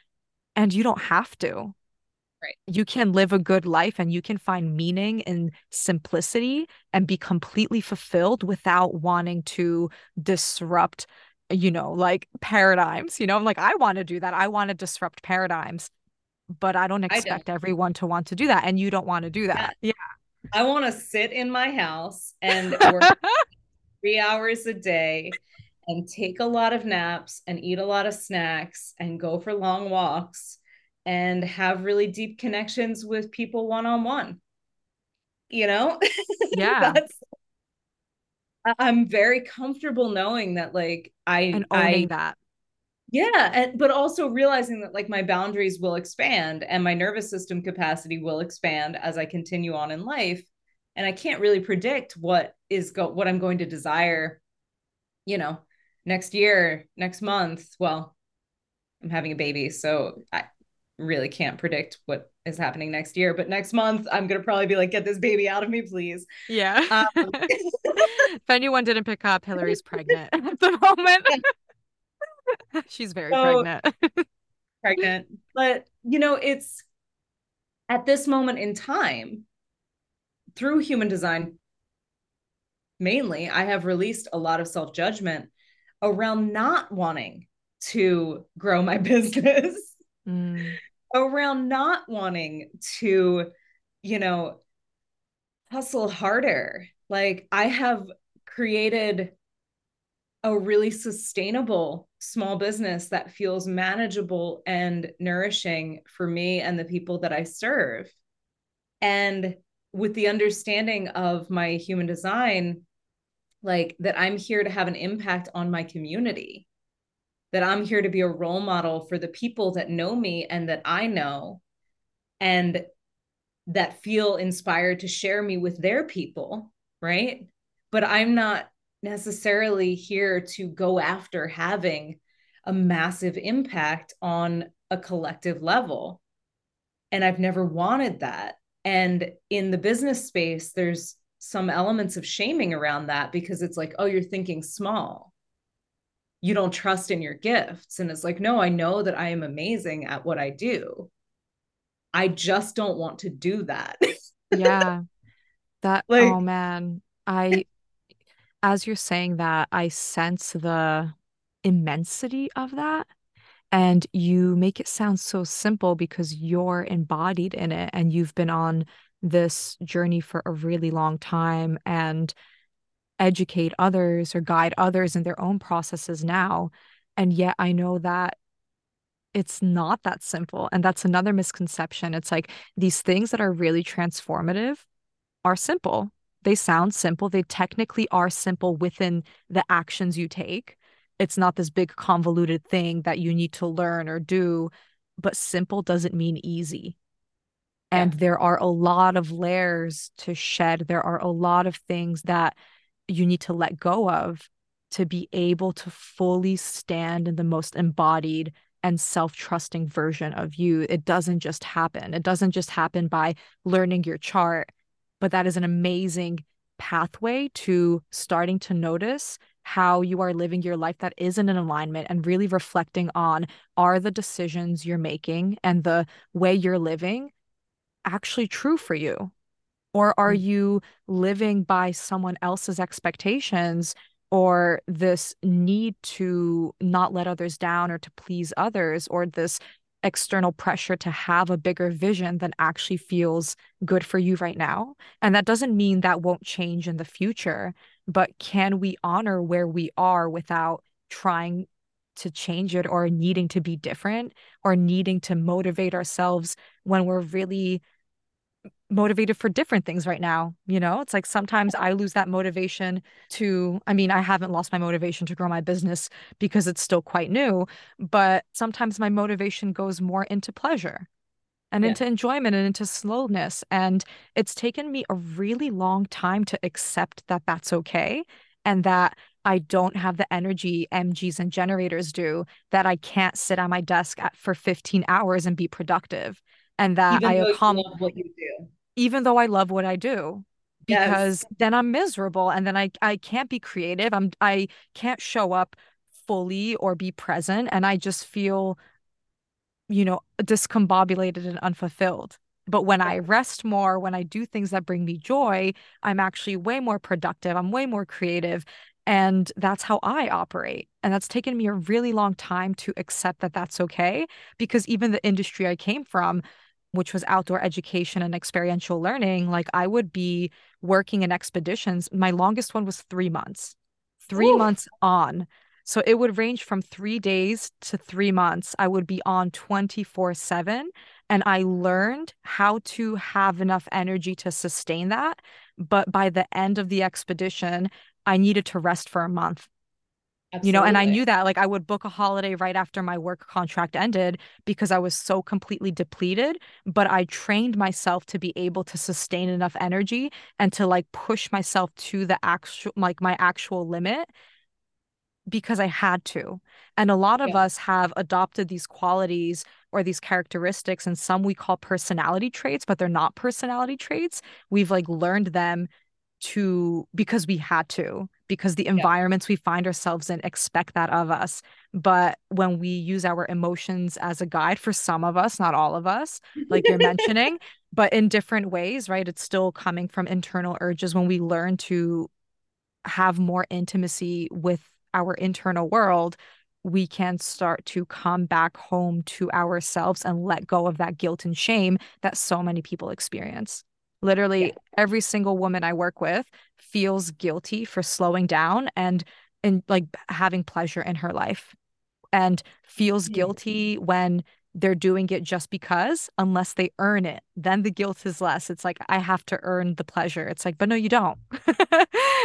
And you don't have to. Right. You can live a good life and you can find meaning in simplicity and be completely fulfilled without wanting to disrupt, you know, like paradigms. You know, I'm like, I want to do that. I want to disrupt paradigms, but I don't expect I everyone to want to do that. And you don't want to do that. Yeah. yeah. I want to sit in my house and work three hours a day and take a lot of naps and eat a lot of snacks and go for long walks and have really deep connections with people one on one. You know? Yeah. That's I'm very comfortable knowing that like I and owning I, that. Yeah, and but also realizing that like my boundaries will expand and my nervous system capacity will expand as I continue on in life and I can't really predict what is go what I'm going to desire, you know, next year, next month. Well, I'm having a baby, so I really can't predict what is happening next year. But next month, I'm gonna probably be like, "Get this baby out of me, please." Yeah. Um, if anyone didn't pick up, Hillary's pregnant at the moment. She's very so, pregnant. pregnant, but you know, it's at this moment in time through human design mainly, I have released a lot of self judgment around not wanting to grow my business, mm. around not wanting to, you know, hustle harder. Like I have created a really sustainable small business that feels manageable and nourishing for me and the people that I serve. And with the understanding of my human design like that I'm here to have an impact on my community that I'm here to be a role model for the people that know me and that I know and that feel inspired to share me with their people right? But I'm not necessarily here to go after having a massive impact on a collective level. And I've never wanted that and in the business space, there's some elements of shaming around that because it's like, oh, you're thinking small. You don't trust in your gifts. And it's like, no, I know that I am amazing at what I do. I just don't want to do that. yeah. That, like, oh man. I, as you're saying that, I sense the immensity of that and you make it sound so simple because you're embodied in it and you've been on this journey for a really long time and educate others or guide others in their own processes now. And yet i know that it's not that simple and that's another misconception. It's like these things that are really transformative are simple. They sound simple. They technically are simple within the actions you take it's not this big convoluted thing that you need to learn or do but simple doesn't mean easy and yeah. there are a lot of layers to shed there are a lot of things that you need to let go of to be able to fully stand in the most embodied and self trusting version of you. It doesn't just happen. It doesn't just happen by learning your chart, but that is an amazing pathway to starting to notice how you are living your life that isn't in alignment and really reflecting on are the decisions you're making and the way you're living actually true for you? Or are mm. you living by someone else's expectations or this need to not let others down or to please others or this external pressure to have a bigger vision than actually feels good for you right now. And that doesn't mean that won't change in the future, but can we honor where we are without trying to change it or needing to be different or needing to motivate ourselves when we're really motivated for different things right now you know? It's like sometimes i lose that motivation to i mean i haven't lost my motivation to grow my business because it's still quite new but sometimes my motivation goes more into pleasure and yeah. into enjoyment and into slowness and it's taken me a really long time to accept that that's okay and that I don't have the energy MGs and generators do, that I can't sit on my desk at, for 15 hours and be productive. And that Even I accomplish what you do even though I love what I do because yes. then I'm miserable and then I I can't be creative. I'm I can't show up fully or be present and I just feel you know discombobulated and unfulfilled. But when I rest more, when I do things that bring me joy, I'm actually way more productive. I'm way more creative. And that's how I operate. And that's taken me a really long time to accept that that's okay. Because even the industry I came from, which was outdoor education and experiential learning, like I would be working in expeditions. My longest one was three months, three Ooh. months on. So it would range from three days to three months. I would be on 24 7. And I learned how to have enough energy to sustain that. But by the end of the expedition, I needed to rest for a month Absolutely. You know, and I knew that like I would book a holiday right after my work contract ended because I was so completely depleted. But I trained myself to be able to sustain enough energy and to like push myself to the actual, like my actual limit because I had to. And a lot of yeah. us have adopted these qualities or these characteristics, and some we call personality traits, but they're not personality traits. We've like learned them to because we had to because the environments yeah. we find ourselves in expect that of us but when we use our emotions as a guide for some of us not all of us like you're mentioning but in different ways right it's still coming from internal urges when we learn to have more intimacy with our internal world we can start to come back home to ourselves and let go of that guilt and shame that so many people experience Literally, yeah. every single woman I work with feels guilty for slowing down and and like having pleasure in her life and feels hmm. guilty when they're doing it just because unless they earn it then the guilt is less it's like i have to earn the pleasure it's like but no you don't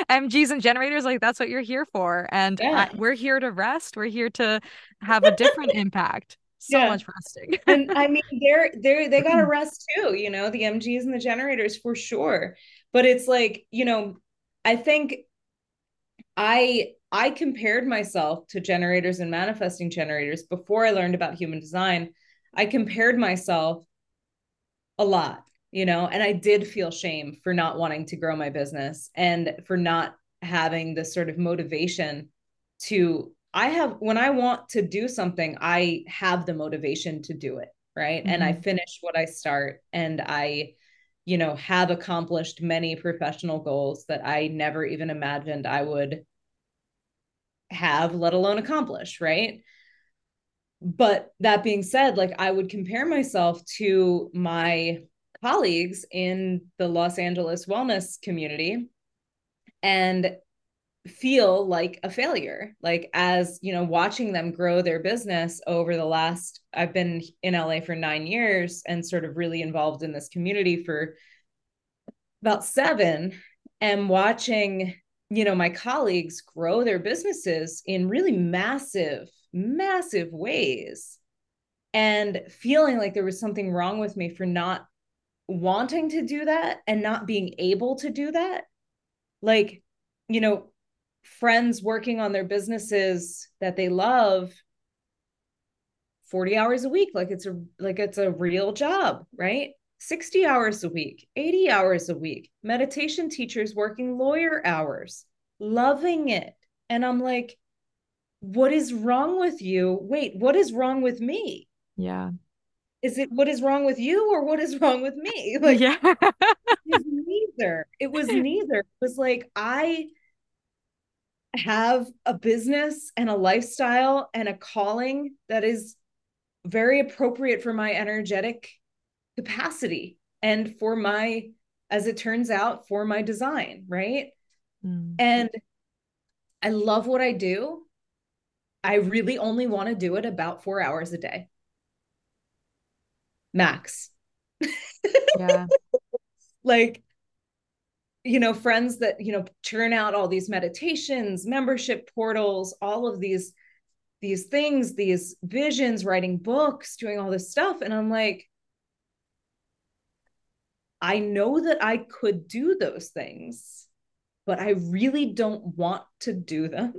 mgs and generators like that's what you're here for and yeah. I, we're here to rest we're here to have a different impact so yeah. much resting. and I mean, they're they're they gotta rest too, you know, the MGs and the generators for sure. But it's like, you know, I think I I compared myself to generators and manifesting generators before I learned about human design. I compared myself a lot, you know, and I did feel shame for not wanting to grow my business and for not having this sort of motivation to I have when I want to do something, I have the motivation to do it, right? Mm-hmm. And I mm-hmm. finish what I start and I you know have accomplished many professional goals that I never even imagined I would have let alone accomplish, right? But that being said, like I would compare myself to my colleagues in the Los Angeles wellness community and feel like a failure. Like as you know watching them grow their business over the last i've been in la for nine years and sort of really involved in this community for about seven and watching you know my colleagues grow their businesses in really massive massive ways and feeling like there was something wrong with me for not wanting to do that and not being able to do that. Like you know friends working on their businesses that they love 40 hours a week like it's a like it's a real job right? 60 hours a week 80 hours a week meditation teachers working lawyer hours loving it. And i'm like what is wrong with you? Wait what is wrong with me? Yeah. Is it what is wrong with you or what is wrong with me? Like yeah. it was neither. It was neither. It was like i have a business and a lifestyle and a calling that is very appropriate for my energetic capacity and for my as it turns out for my design right? Mm. and i love what i do i really only want to do it about 4 hours a day. Max. Yeah. Like you know friends that you know churn out all these meditations membership portals all of these these things these visions writing books doing all this stuff. And i'm like i know that i could do those things but i really don't want to do them.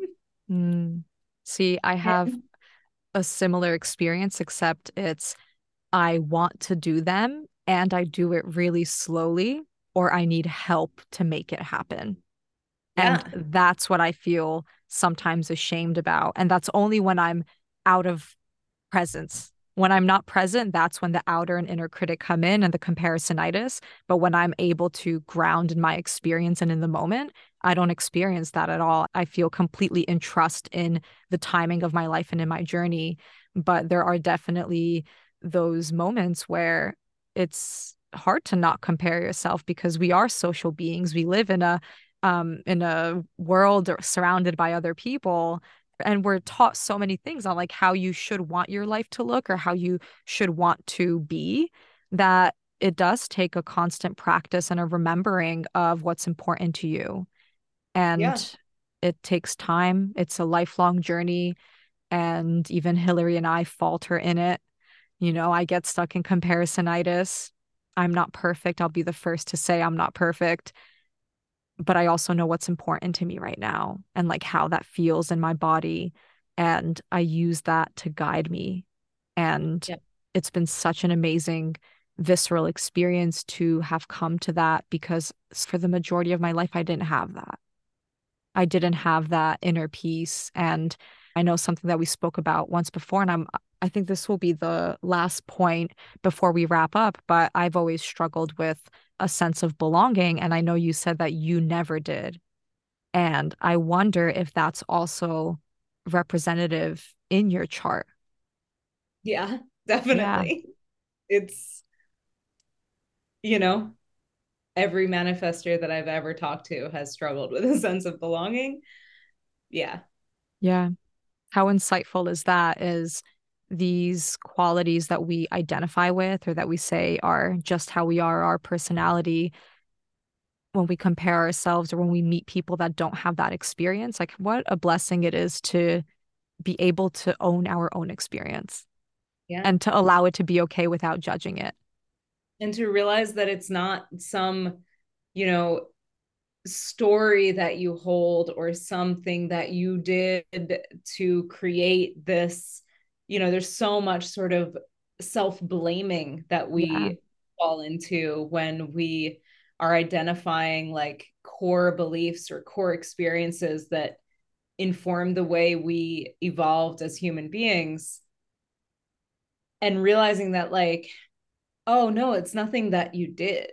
Mm. See i have a similar experience except it's i want to do them and i do it really slowly or I need help to make it happen. Yeah. And that's what I feel sometimes ashamed about. And that's only when I'm out of presence. When I'm not present, that's when the outer and inner critic come in and the comparisonitis. But when I'm able to ground in my experience and in the moment, I don't experience that at all. I feel completely in trust in the timing of my life and in my journey. But there are definitely those moments where it's hard to not compare yourself because we are social beings. We live in a um, in a world surrounded by other people and we're taught so many things on like how you should want your life to look or how you should want to be that it does take a constant practice and a remembering of what's important to you and yeah. it takes time it's a lifelong journey and even hillary and i falter in it you know i get stuck in comparisonitis I'm not perfect. I'll be the first to say I'm not perfect. But I also know what's important to me right now and like how that feels in my body. And I use that to guide me. And yeah. it's been such an amazing, visceral experience to have come to that because for the majority of my life, I didn't have that. I didn't have that inner peace. And I know something that we spoke about once before, and I'm I think this will be the last point before we wrap up, but I've always struggled with a sense of belonging. And I know you said that you never did. And I wonder if that's also representative in your chart. Yeah, definitely. Yeah. It's, you know, every manifestor that I've ever talked to has struggled with a sense of belonging. Yeah. Yeah. How insightful is that? Is these qualities that we identify with or that we say are just how we are, our personality, when we compare ourselves or when we meet people that don't have that experience, like what a blessing it is to be able to own our own experience yeah. and to allow it to be okay without judging it. And to realize that it's not some, you know, story that you hold or something that you did to create this you know there's so much sort of self-blaming that we yeah. fall into when we are identifying like core beliefs or core experiences that inform the way we evolved as human beings and realizing that like oh no it's nothing that you did.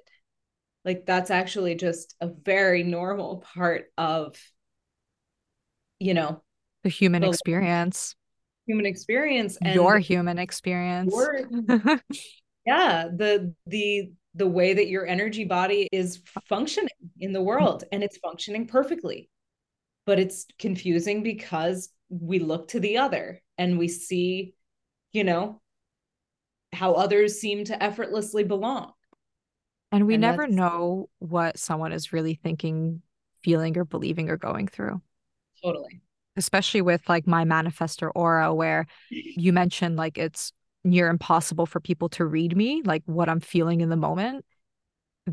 Like that's actually just a very normal part of you know the human the, experience. human experience and your human experience. Your, yeah the the the way that your energy body is functioning in the mm-hmm. world and it's functioning perfectly. But it's confusing because we look to the other and we see you know how others seem to effortlessly belong. And we and never know what someone is really thinking feeling or believing or going through. Totally. Especially with like my manifestor aura where you mentioned like it's near impossible for people to read me like what i'm feeling in the moment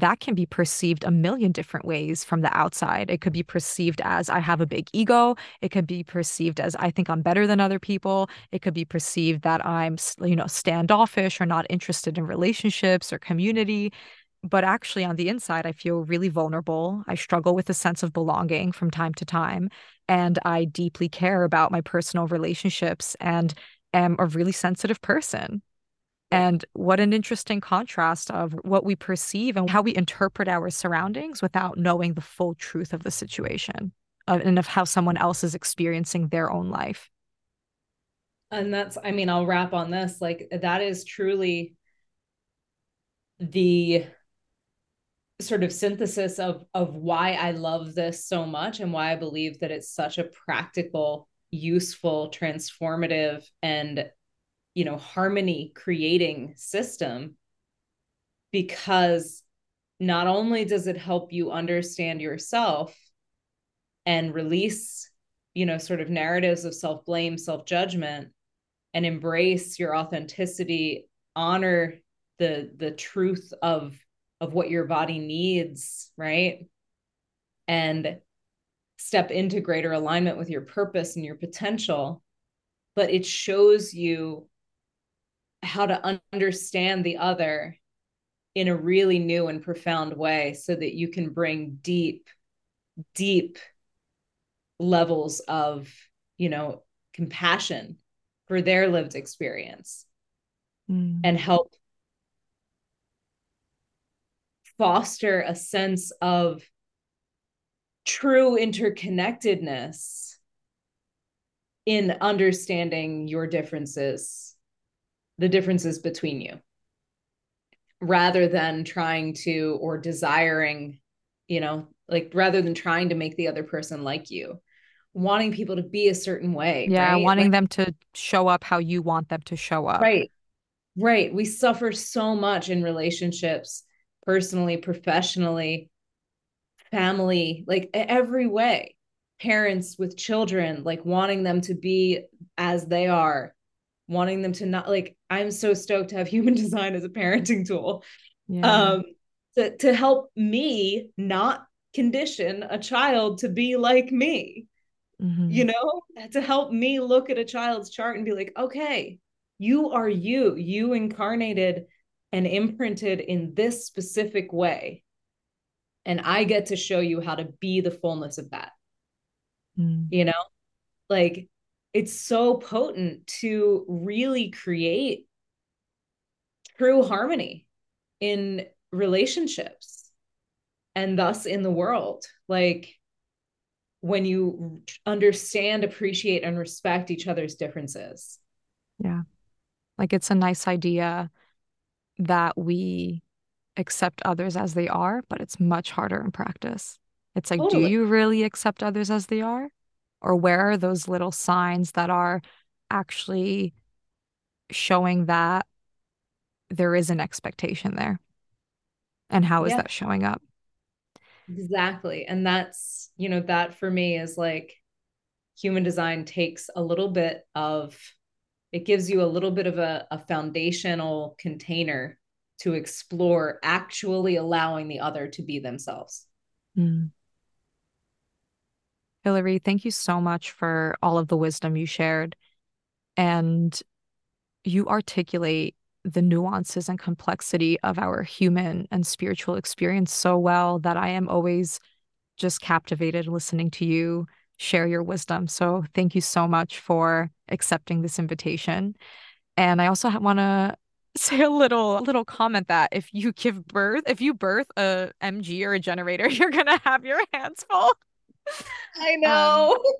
that can be perceived a million different ways from the outside. It could be perceived as I have a big ego. It could be perceived as I think I'm better than other people. It could be perceived that I'm, you know, standoffish or not interested in relationships or community. But actually, on the inside, I feel really vulnerable. I struggle with a sense of belonging from time to time. And I deeply care about my personal relationships and am a really sensitive person. And what an interesting contrast of what we perceive and how we interpret our surroundings without knowing the full truth of the situation uh, and of how someone else is experiencing their own life. And that's, I mean, I'll wrap on this. Like, that is truly the sort of synthesis of of why I love this so much and why I believe that it's such a practical, useful, transformative and you know harmony creating system because not only does it help you understand yourself and release you know sort of narratives of self-blame self-judgment and embrace your authenticity honor the the truth of of what your body needs right? And step into greater alignment with your purpose and your potential. But it shows you how to understand the other in a really new and profound way so that you can bring deep deep levels of you know compassion for their lived experience mm. and help foster a sense of true interconnectedness in understanding your differences the differences between you rather than trying to or desiring you know like rather than trying to make the other person like you wanting people to be a certain way yeah right? wanting like, them to show up how you want them to show up. Right. Right. We suffer so much in relationships personally professionally family like every way. Parents with children like wanting them to be as they are wanting them to not like i'm so stoked to have human design as a parenting tool yeah. um to, to help me not condition a child to be like me mm-hmm. you know to help me look at a child's chart and be like okay you are you you incarnated and imprinted in this specific way and i get to show you how to be the fullness of that mm. you know like it's so potent to really create true harmony in relationships and thus in the world. Like when you understand appreciate and respect each other's differences. Yeah. Like it's a nice idea that we accept others as they are but it's much harder in practice. It's like totally. do you really accept others as they are or where are those little signs that are actually showing that there is an expectation there and how is yeah. that showing up exactly and that's you know that for me is like human design takes a little bit of it gives you a little bit of a, a foundational container to explore actually allowing the other to be themselves mm. Hilary, thank you so much for all of the wisdom you shared. And you articulate the nuances and complexity of our human and spiritual experience so well that I am always just captivated listening to you share your wisdom. So thank you so much for accepting this invitation. And I also want to say a little a little comment that if you give birth, if you birth a MG or a generator, you're gonna have your hands full. I um, know. Um,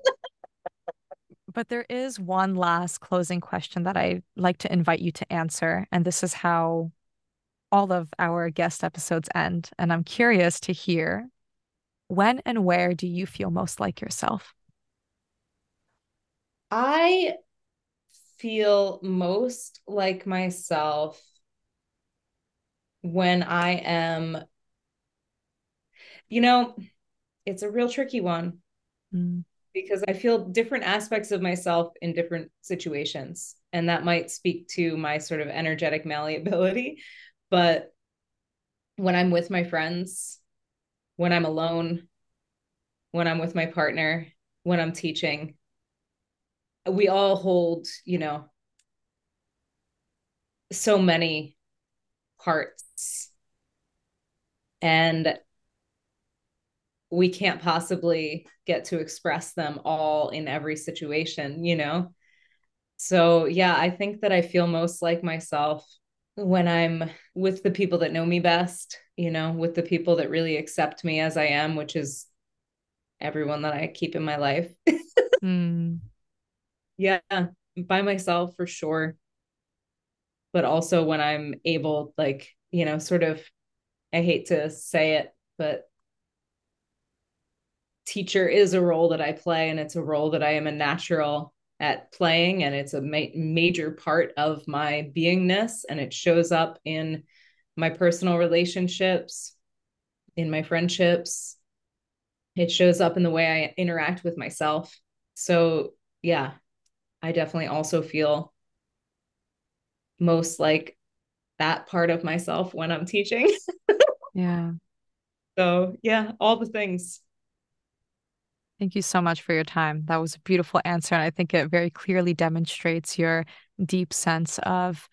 but there is one last closing question that I'd like to invite you to answer. And this is how all of our guest episodes end. And I'm curious to hear when and where do you feel most like yourself? I feel most like myself when I am, you know, it's a real tricky one mm. because I feel different aspects of myself in different situations. And that might speak to my sort of energetic malleability. But when I'm with my friends, when I'm alone, when I'm with my partner, when I'm teaching. We all hold, you know, so many parts. And we can't possibly get to express them all in every situation, you know? So, yeah, I think that I feel most like myself when I'm with the people that know me best, you know, with the people that really accept me as I am, which is everyone that I keep in my life. mm. Yeah, by myself for sure. But also when I'm able, like, you know, sort of, I hate to say it, but teacher is a role that I play, and it's a role that I am a natural at playing, and it's a ma- major part of my beingness, and it shows up in my personal relationships, in my friendships. It shows up in the way I interact with myself. So, yeah, I definitely also feel most like that part of myself when I'm teaching. yeah. So, yeah, all the things. Thank you so much for your time. That was a beautiful answer. And I think it very clearly demonstrates your deep sense of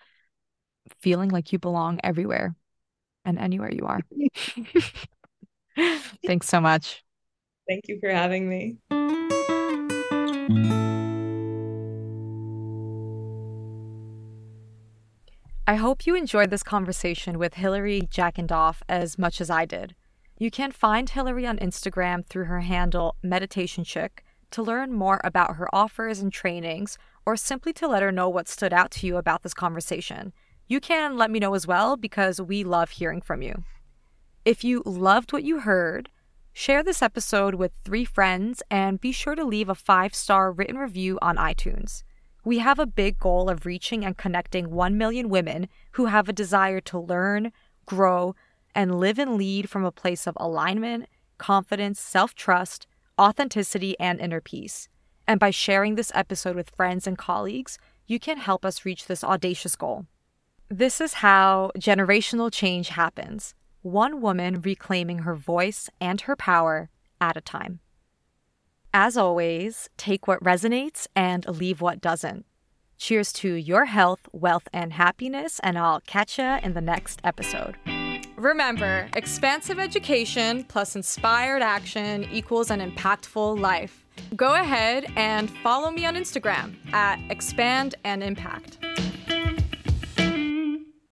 feeling like you belong everywhere and anywhere you are. Thanks so much. Thank you for having me. I hope you enjoyed this conversation with Hilary Jackendoff as much as I did. You can find Hilary on Instagram through her handle Meditation Chick to learn more about her offers and trainings, or simply to let her know what stood out to you about this conversation. You can let me know as well because we love hearing from you. If you loved what you heard, share this episode with three friends and be sure to leave a five star written review on iTunes. We have a big goal of reaching and connecting 1 million women who have a desire to learn, grow, and live and lead from a place of alignment, confidence, self trust, authenticity, and inner peace. And by sharing this episode with friends and colleagues, you can help us reach this audacious goal. This is how generational change happens one woman reclaiming her voice and her power at a time. As always, take what resonates and leave what doesn't. Cheers to your health, wealth, and happiness, and I'll catch you in the next episode. Remember, expansive education plus inspired action equals an impactful life. Go ahead and follow me on Instagram at Expand and Impact.